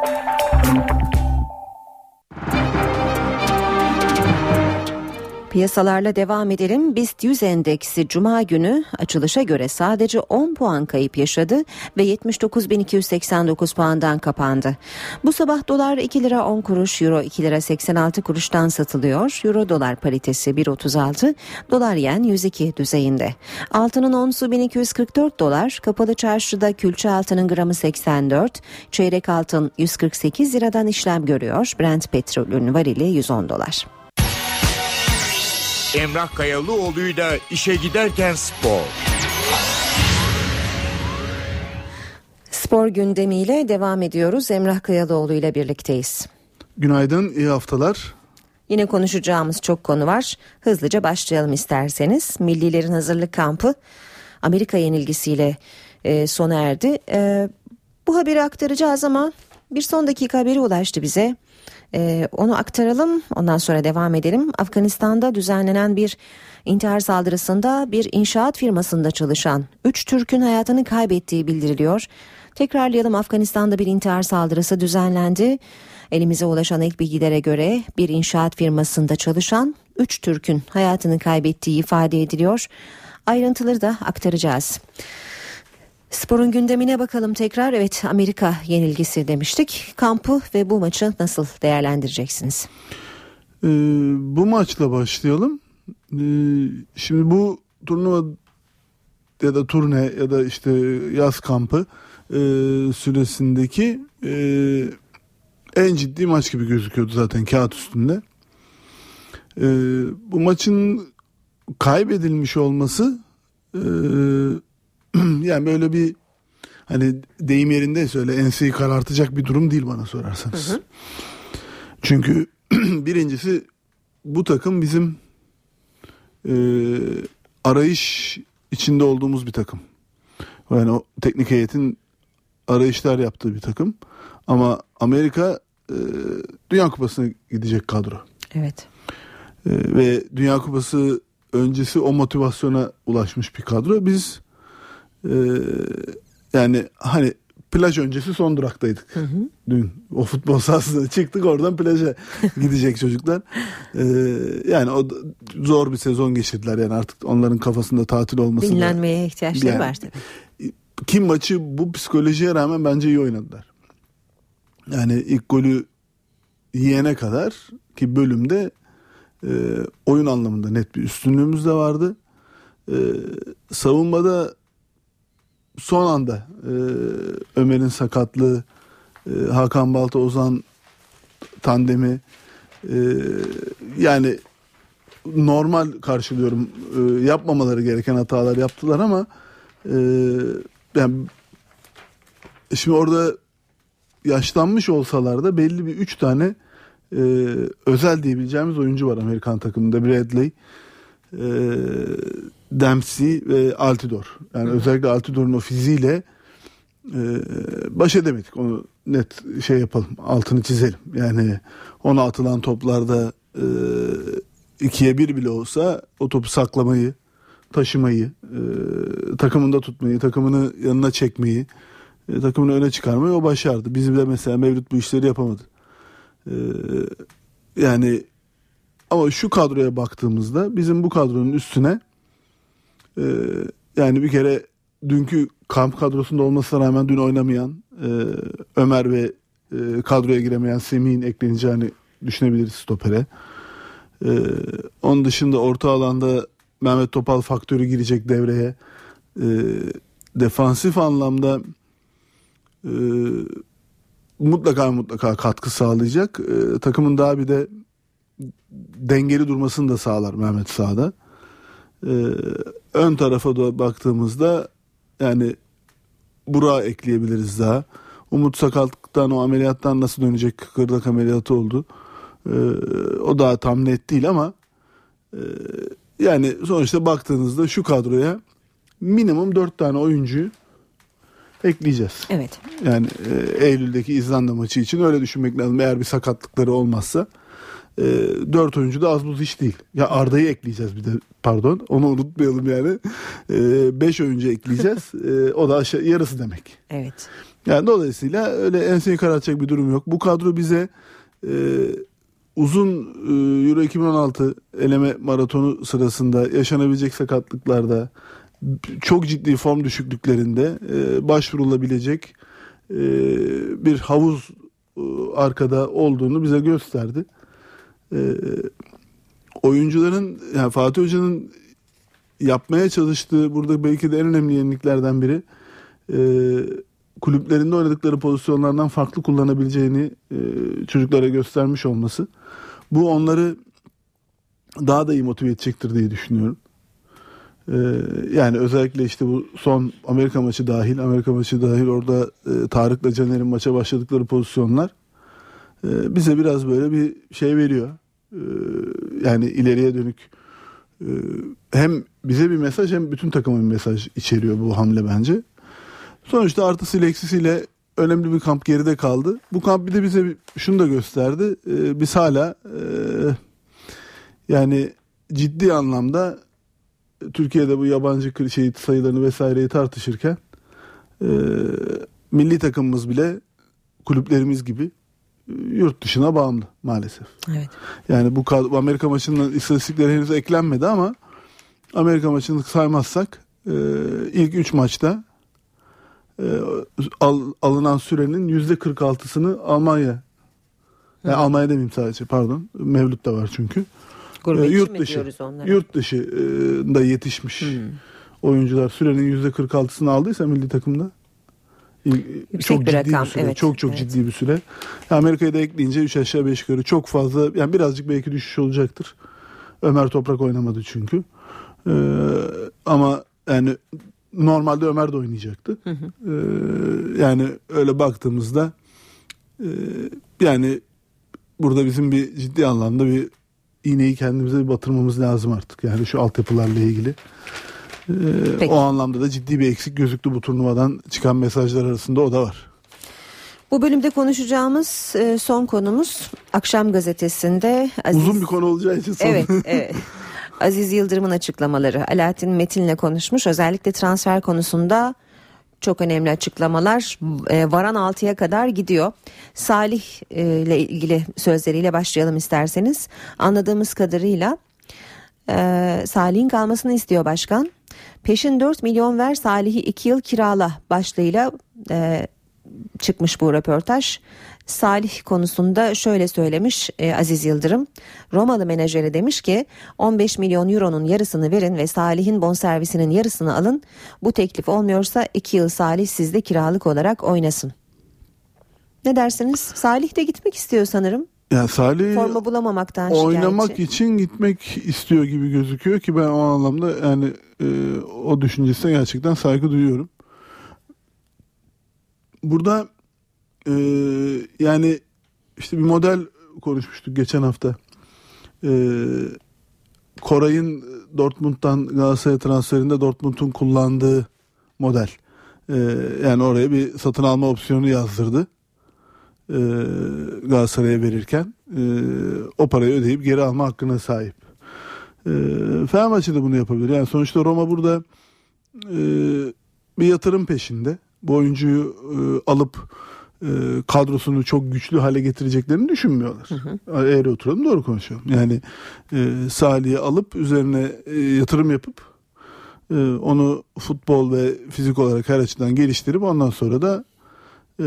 Piyasalarla devam edelim. BIST 100 endeksi cuma günü açılışa göre sadece 10 puan kayıp yaşadı ve 79.289 puandan kapandı. Bu sabah dolar 2 lira 10 kuruş, euro 2 lira 86 kuruştan satılıyor. Euro dolar paritesi 1.36, dolar yen 102 düzeyinde. Altının onsu 1244 dolar, kapalı çarşıda külçe altının gramı 84, çeyrek altın 148 liradan işlem görüyor. Brent petrolün varili 110 dolar. Emrah Kayalıoğlu'yla işe giderken spor. Spor gündemiyle devam ediyoruz. Emrah Kayalıoğlu ile birlikteyiz. Günaydın, iyi haftalar. Yine konuşacağımız çok konu var. Hızlıca başlayalım isterseniz. Millilerin hazırlık kampı Amerika yenilgisiyle e, sona erdi. E, bu haberi aktaracağız ama bir son dakika haberi ulaştı bize. Ee, onu aktaralım ondan sonra devam edelim. Afganistan'da düzenlenen bir intihar saldırısında bir inşaat firmasında çalışan 3 Türk'ün hayatını kaybettiği bildiriliyor. Tekrarlayalım Afganistan'da bir intihar saldırısı düzenlendi. Elimize ulaşan ilk bilgilere göre bir inşaat firmasında çalışan 3 Türk'ün hayatını kaybettiği ifade ediliyor. Ayrıntıları da aktaracağız. Sporun gündemine bakalım tekrar. Evet Amerika yenilgisi demiştik. Kampı ve bu maçı nasıl değerlendireceksiniz? Ee, bu maçla başlayalım. Ee, şimdi bu turnuva ya da turne ya da işte yaz kampı e, süresindeki e, en ciddi maç gibi gözüküyordu zaten kağıt üstünde. E, bu maçın kaybedilmiş olması e, yani böyle bir hani deyim yerinde söyle enseyi karartacak bir durum değil bana sorarsanız. Hı hı. Çünkü birincisi bu takım bizim e, arayış içinde olduğumuz bir takım. Yani o teknik heyetin arayışlar yaptığı bir takım. Ama Amerika e, Dünya Kupası'na gidecek kadro. Evet. E, ve Dünya Kupası öncesi o motivasyona ulaşmış bir kadro. Biz ee, yani hani plaj öncesi son duraktaydık. Hı hı. Dün o futbol sahasına çıktık oradan plaja gidecek çocuklar. Ee, yani o zor bir sezon geçirdiler yani artık onların kafasında tatil olması. Dinlenmeye ihtiyaçları yani, var tabii. Kim maçı bu psikolojiye rağmen bence iyi oynadılar. Yani ilk golü yiyene kadar ki bölümde e, oyun anlamında net bir üstünlüğümüz de vardı. E, savunmada son anda e, Ömer'in sakatlığı, e, Hakan Balta Ozan tandemi e, yani normal karşılıyorum. E, yapmamaları gereken hatalar yaptılar ama e, yani şimdi orada yaşlanmış olsalar da belli bir üç tane e, özel diyebileceğimiz oyuncu var Amerikan takımında. Bradley, e, Dempsey ve Altidor. Yani Hı. özellikle Altidor'un o fiziğiyle e, baş edemedik. Onu net şey yapalım. Altını çizelim. Yani ona atılan toplarda e, ikiye bir bile olsa o topu saklamayı, taşımayı, e, takımında tutmayı, takımını yanına çekmeyi e, takımını öne çıkarmayı o başardı. Bizim de mesela Mevlüt bu işleri yapamadı. E, yani ama şu kadroya baktığımızda bizim bu kadronun üstüne e, yani bir kere dünkü kamp kadrosunda olmasına rağmen dün oynamayan e, Ömer ve e, kadroya giremeyen Semih'in ekleneceğini düşünebiliriz stopere. E, onun dışında orta alanda Mehmet Topal faktörü girecek devreye. E, defansif anlamda e, mutlaka mutlaka katkı sağlayacak. E, takımın daha bir de dengeli durmasını da sağlar Mehmet sağda. E, ön tarafa da baktığımızda yani Burak'ı ekleyebiliriz daha. Umut sakatlıktan o ameliyattan nasıl dönecek kıkırdak ameliyatı oldu. Ee, o daha tam net değil ama e, yani sonuçta baktığınızda şu kadroya minimum 4 tane oyuncuyu ekleyeceğiz. Evet. Yani e, Eylül'deki İzlanda maçı için öyle düşünmek lazım. Eğer bir sakatlıkları olmazsa e, 4 oyuncu da az buz iş değil. Ya Arda'yı ekleyeceğiz bir de pardon onu unutmayalım yani. 5 e, oyuncu ekleyeceğiz. e, o da aşağı, yarısı demek. Evet. Yani dolayısıyla öyle enseyi karartacak bir durum yok. Bu kadro bize e, uzun e, Euro 2016 eleme maratonu sırasında yaşanabilecek sakatlıklarda çok ciddi form düşüklüklerinde e, başvurulabilecek e, bir havuz e, arkada olduğunu bize gösterdi. E, oyuncuların yani Fatih Hoca'nın yapmaya çalıştığı burada belki de en önemli yeniliklerden biri e, kulüplerinde oynadıkları pozisyonlardan farklı kullanabileceğini e, çocuklara göstermiş olması. Bu onları daha da iyi motive edecektir diye düşünüyorum. E, yani özellikle işte bu son Amerika maçı dahil, Amerika maçı dahil orada e, Tarık'la Caner'in maça başladıkları pozisyonlar bize biraz böyle bir şey veriyor. E, yani ileriye dönük e, hem bize bir mesaj hem bütün takıma bir mesaj içeriyor bu hamle bence. Sonuçta artısıyla eksisiyle önemli bir kamp geride kaldı. Bu kamp bir de bize şunu da gösterdi. Ee, biz hala yani ciddi anlamda Türkiye'de bu yabancı şey sayılarını vesaireyi tartışırken milli takımımız bile kulüplerimiz gibi yurt dışına bağımlı maalesef. Evet. Yani bu Amerika maçının istatistikleri henüz eklenmedi ama Amerika maçını saymazsak e, ilk 3 maçta e, al, alınan sürenin yüzde 46'sını Almanya yani Hı. Almanya demeyeyim sadece pardon Mevlüt de var çünkü. E, yurt dışı yurt dışı e, da yetişmiş Hı. oyuncular sürenin yüzde 46'sını aldıysa milli takımda Yüksek çok bir ciddi rakam, bir süre. evet, çok çok evet. ciddi bir süre. Amerika'yı da ekleyince 3 aşağı 5 yukarı çok fazla yani birazcık belki düşüş olacaktır. Ömer Toprak oynamadı çünkü. Ee, ama yani normalde Ömer de oynayacaktı. Hı hı. Ee, yani öyle baktığımızda e, yani burada bizim bir ciddi anlamda bir iğneyi kendimize batırmamız lazım artık. Yani şu altyapılarla ilgili. Ee, o anlamda da ciddi bir eksik gözüktü bu turnuvadan çıkan mesajlar arasında o da var. Bu bölümde konuşacağımız e, son konumuz Akşam Gazetesi'nde. Aziz... Uzun bir konu olacağı için son. Evet, evet. Aziz Yıldırım'ın açıklamaları. Alaaddin Metin'le konuşmuş. Özellikle transfer konusunda çok önemli açıklamalar e, varan altıya kadar gidiyor. Salih e, ile ilgili sözleriyle başlayalım isterseniz. Anladığımız kadarıyla e, Salih'in kalmasını istiyor başkan. Peşin 4 milyon ver Salih'i 2 yıl kirala başlığıyla e, çıkmış bu röportaj. Salih konusunda şöyle söylemiş e, Aziz Yıldırım. Romalı menajeri demiş ki 15 milyon euronun yarısını verin ve Salih'in bonservisinin yarısını alın. Bu teklif olmuyorsa 2 yıl Salih sizde kiralık olarak oynasın. Ne dersiniz? Salih de gitmek istiyor sanırım. Yani Salih forma bulamamaktan oynamak şikayetçi. için gitmek istiyor gibi gözüküyor ki ben o anlamda yani e, o düşüncesine gerçekten saygı duyuyorum. Burada e, yani işte bir model konuşmuştuk geçen hafta. E, Koray'ın Dortmund'dan Galatasaray'a transferinde Dortmund'un kullandığı model. E, yani oraya bir satın alma opsiyonu yazdırdı. E, Galatasaray'a verirken e, o parayı ödeyip geri alma hakkına sahip. E, Fenerbahçe de bunu yapabilir. Yani sonuçta Roma burada e, bir yatırım peşinde. bu oyuncuyu e, alıp e, kadrosunu çok güçlü hale getireceklerini düşünmüyorlar. Eğri oturalım doğru konuşalım. Yani e, Salih'i alıp üzerine e, yatırım yapıp e, onu futbol ve fizik olarak her açıdan geliştirip ondan sonra da e,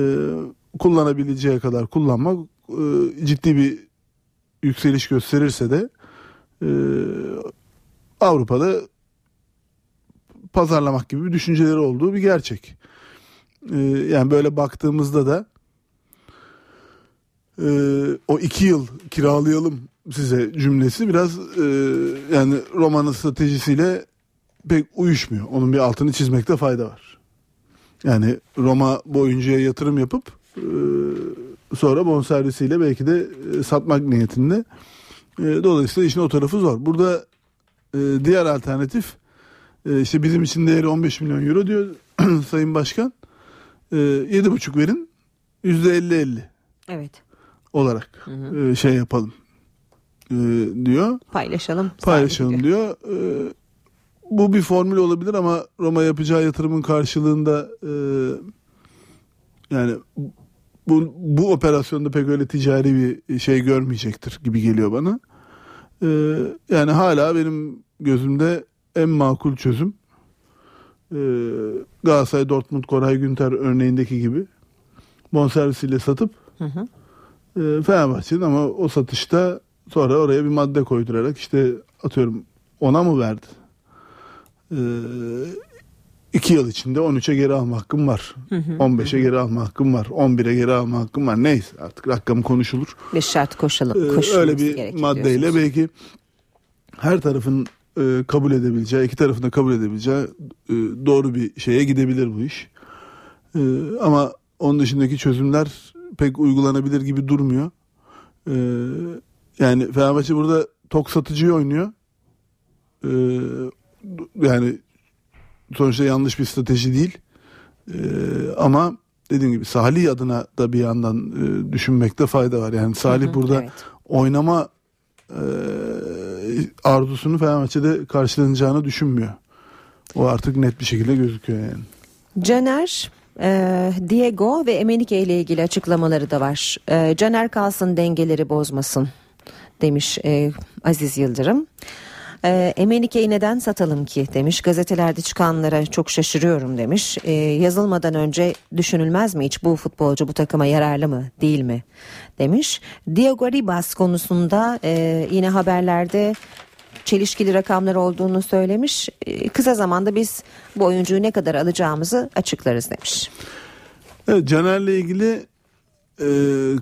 kullanabileceği kadar kullanmak e, ciddi bir yükseliş gösterirse de e, Avrupa'da pazarlamak gibi bir düşünceleri olduğu bir gerçek. E, yani böyle baktığımızda da e, o iki yıl kiralayalım size cümlesi biraz e, yani romanın stratejisiyle pek uyuşmuyor. Onun bir altını çizmekte fayda var. Yani Roma bu oyuncuya yatırım yapıp sonra bonservisiyle belki de e, satmak niyetinde. E, dolayısıyla işin o tarafı zor. Burada e, diğer alternatif e, işte bizim için değeri 15 milyon euro diyor Sayın Başkan. E, 7,5 verin %50-50 Evet. olarak e, şey yapalım diyor. Paylaşalım. Paylaşalım diyor. E, bu bir formül olabilir ama Roma yapacağı yatırımın karşılığında yani bu, bu operasyonda pek öyle ticari bir şey görmeyecektir gibi geliyor bana. Ee, yani hala benim gözümde en makul çözüm ee, Galatasaray Dortmund Koray Günter örneğindeki gibi bonservisiyle satıp hı hı. E, Fenerbahçe'nin ama o satışta sonra oraya bir madde koydurarak işte atıyorum ona mı verdi? Ee, 2 yıl içinde 13'e geri alma hakkım var. 15'e geri alma hakkım var. 11'e geri alma hakkım var. Neyse artık rakam konuşulur. Bir şart koşalım. Ee, öyle bir maddeyle belki her tarafın e, kabul edebileceği, iki tarafın da kabul edebileceği e, doğru bir şeye gidebilir bu iş. E, ama onun dışındaki çözümler pek uygulanabilir gibi durmuyor. E, yani Fenerbahçe burada tok satıcıyı oynuyor. E, yani sonuçta yanlış bir strateji değil. E, ama dediğim gibi Salih adına da bir yandan e, düşünmekte fayda var. Yani Salih Hı hı, burada evet. oynama e, arzusunu Fenerbahçe'de karşılanacağını düşünmüyor. O artık net bir şekilde gözüküyor yani. Caner, e, Diego ve Emenike ile ilgili açıklamaları da var. E, Caner kalsın dengeleri bozmasın demiş e, Aziz Yıldırım. E, Emenike'yi neden satalım ki demiş. Gazetelerde çıkanlara çok şaşırıyorum demiş. E, yazılmadan önce düşünülmez mi hiç bu futbolcu bu takıma yararlı mı değil mi demiş. Diego Ribas konusunda e, yine haberlerde çelişkili rakamlar olduğunu söylemiş. E, Kısa zamanda biz bu oyuncuyu ne kadar alacağımızı açıklarız demiş. Evet Caner'le ilgili e,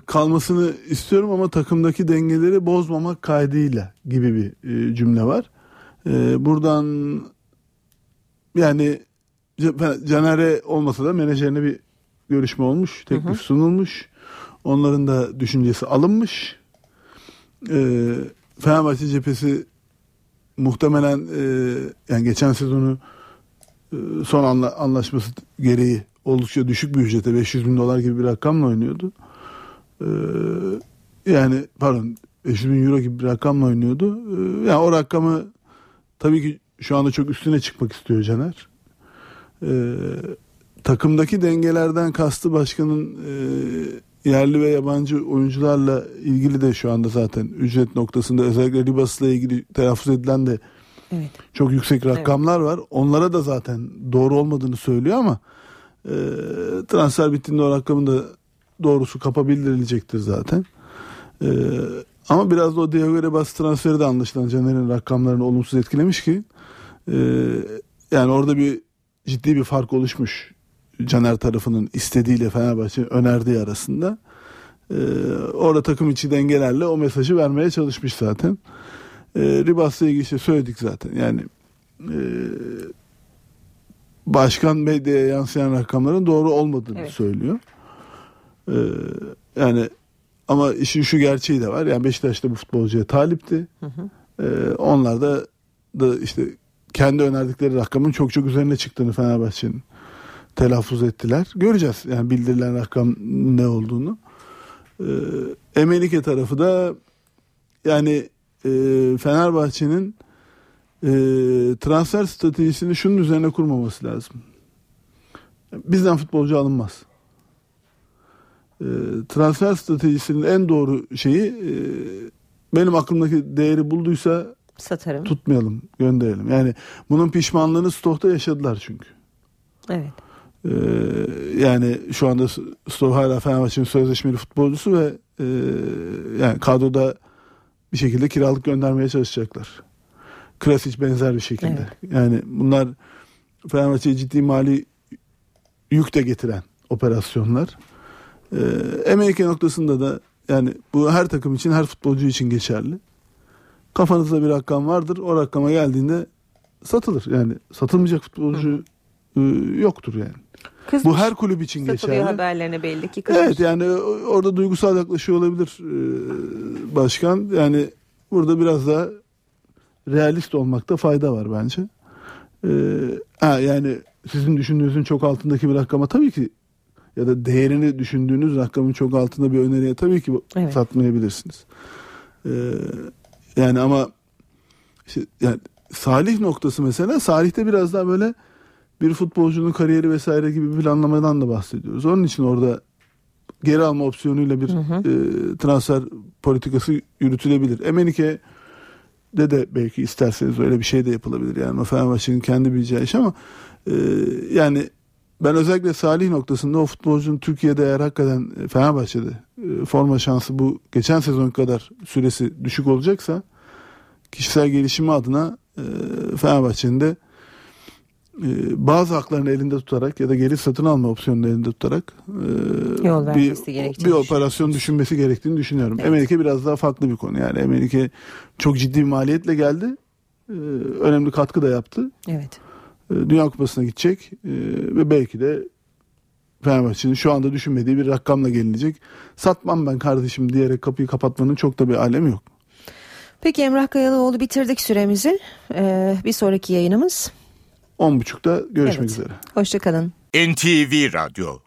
kalmasını istiyorum ama takımdaki dengeleri bozmamak kaydıyla gibi bir e, cümle var. E, buradan yani Caner'e olmasa da menajerine bir görüşme olmuş, teklif sunulmuş. Onların da düşüncesi alınmış. E, Fenerbahçe cephesi muhtemelen e, yani geçen sezonu e, son anla, anlaşması gereği oldukça düşük bir ücrete 500 bin dolar gibi bir rakamla oynuyordu. Ee, yani pardon 500 bin euro gibi bir rakamla oynuyordu. Ee, yani o rakamı tabii ki şu anda çok üstüne çıkmak istiyor Caner. Ee, takımdaki dengelerden kastı başkanın e, yerli ve yabancı oyuncularla ilgili de şu anda zaten ücret noktasında özellikle Ribas'la ilgili telaffuz edilen de Evet. çok yüksek rakamlar var. Onlara da zaten doğru olmadığını söylüyor ama e, transfer bittiğinde o rakamın da doğrusu kapabildirilecektir zaten. E, ama biraz da o Diego Ribas transferi de anlaşılan Caner'in rakamlarını olumsuz etkilemiş ki e, yani orada bir ciddi bir fark oluşmuş Caner tarafının istediğiyle Fenerbahçe önerdiği arasında. E, orada takım içi dengelerle o mesajı vermeye çalışmış zaten. E, Ribas'la ilgili işte söyledik zaten. Yani e, başkan medyaya yansıyan rakamların doğru olmadığını Evet. söylüyor. E, yani ama işin şu gerçeği de var. Yani Beşiktaş da bu futbolcuya talipti. E, onlar da da işte kendi önerdikleri rakamın çok çok üzerine çıktığını Fenerbahçe'nin telaffuz ettiler. Göreceğiz yani bildirilen rakam ne olduğunu. E, Emenike tarafı da yani e, Fenerbahçe'nin e, transfer stratejisini şunun üzerine kurmaması lazım. Bizden futbolcu alınmaz. E, transfer stratejisinin en doğru şeyi e, benim aklımdaki değeri bulduysa satarım. Tutmayalım, gönderelim. Yani bunun pişmanlığını stokta yaşadılar çünkü. Evet. Ee, yani şu anda Stok hala Fenerbahçe'nin sözleşmeli futbolcusu ve e, yani kadroda bir şekilde kiralık göndermeye çalışacaklar. Krasic benzer bir şekilde. Evet. Yani bunlar Fenerbahçe'ye ciddi mali yük de getiren operasyonlar. Ee, Emenike noktasında da yani bu her takım için her futbolcu için geçerli. Kafanızda bir rakam vardır. O rakama geldiğinde satılır. Yani satılmayacak futbolcu Hı. yoktur yani. Kızmış. Bu her kulüp için Satılıyor geçerli. haberlerine belli ki kızmış. Evet yani orada duygusal yaklaşıyor olabilir başkan. Yani burada biraz daha realist olmakta fayda var bence. ha yani sizin düşündüğünüzün çok altındaki bir rakama tabii ki ya da değerini düşündüğünüz rakamın çok altında bir öneriye tabii ki evet. satmayabilirsiniz. Ee, yani ama işte, yani Salih noktası mesela Salih'te biraz daha böyle bir futbolcunun kariyeri vesaire gibi bir planlamadan da bahsediyoruz. Onun için orada geri alma opsiyonuyla bir hı hı. E, transfer politikası yürütülebilir. Emenike de de belki isterseniz öyle bir şey de yapılabilir. Yani Fenerbahçe'nin kendi bileceği iş ama e, yani ben özellikle Salih noktasında o futbolcunun Türkiye'de eğer hakikaten Fenerbahçe'de e, forma şansı bu geçen sezon kadar süresi düşük olacaksa kişisel gelişimi adına e, Fenerbahçe'nin de e, bazı haklarını elinde tutarak ya da geri satın alma opsiyonunu elinde tutarak e, Yol bir, bir operasyon düşünmesi gerektiğini düşünüyorum. Evet. Emelike biraz daha farklı bir konu yani Emelike çok ciddi bir maliyetle geldi. E, önemli katkı da yaptı. Evet. E, Dünya Kupası'na gidecek e, ve belki de Fenerbahçe'nin şu anda düşünmediği bir rakamla gelinecek. Satmam ben kardeşim diyerek kapıyı kapatmanın çok da bir alemi yok. Peki Emrah Kayalıoğlu bitirdik süremizi. Ee, bir sonraki yayınımız 10.30'da görüşmek evet. üzere. Hoşçakalın. NTV Radyo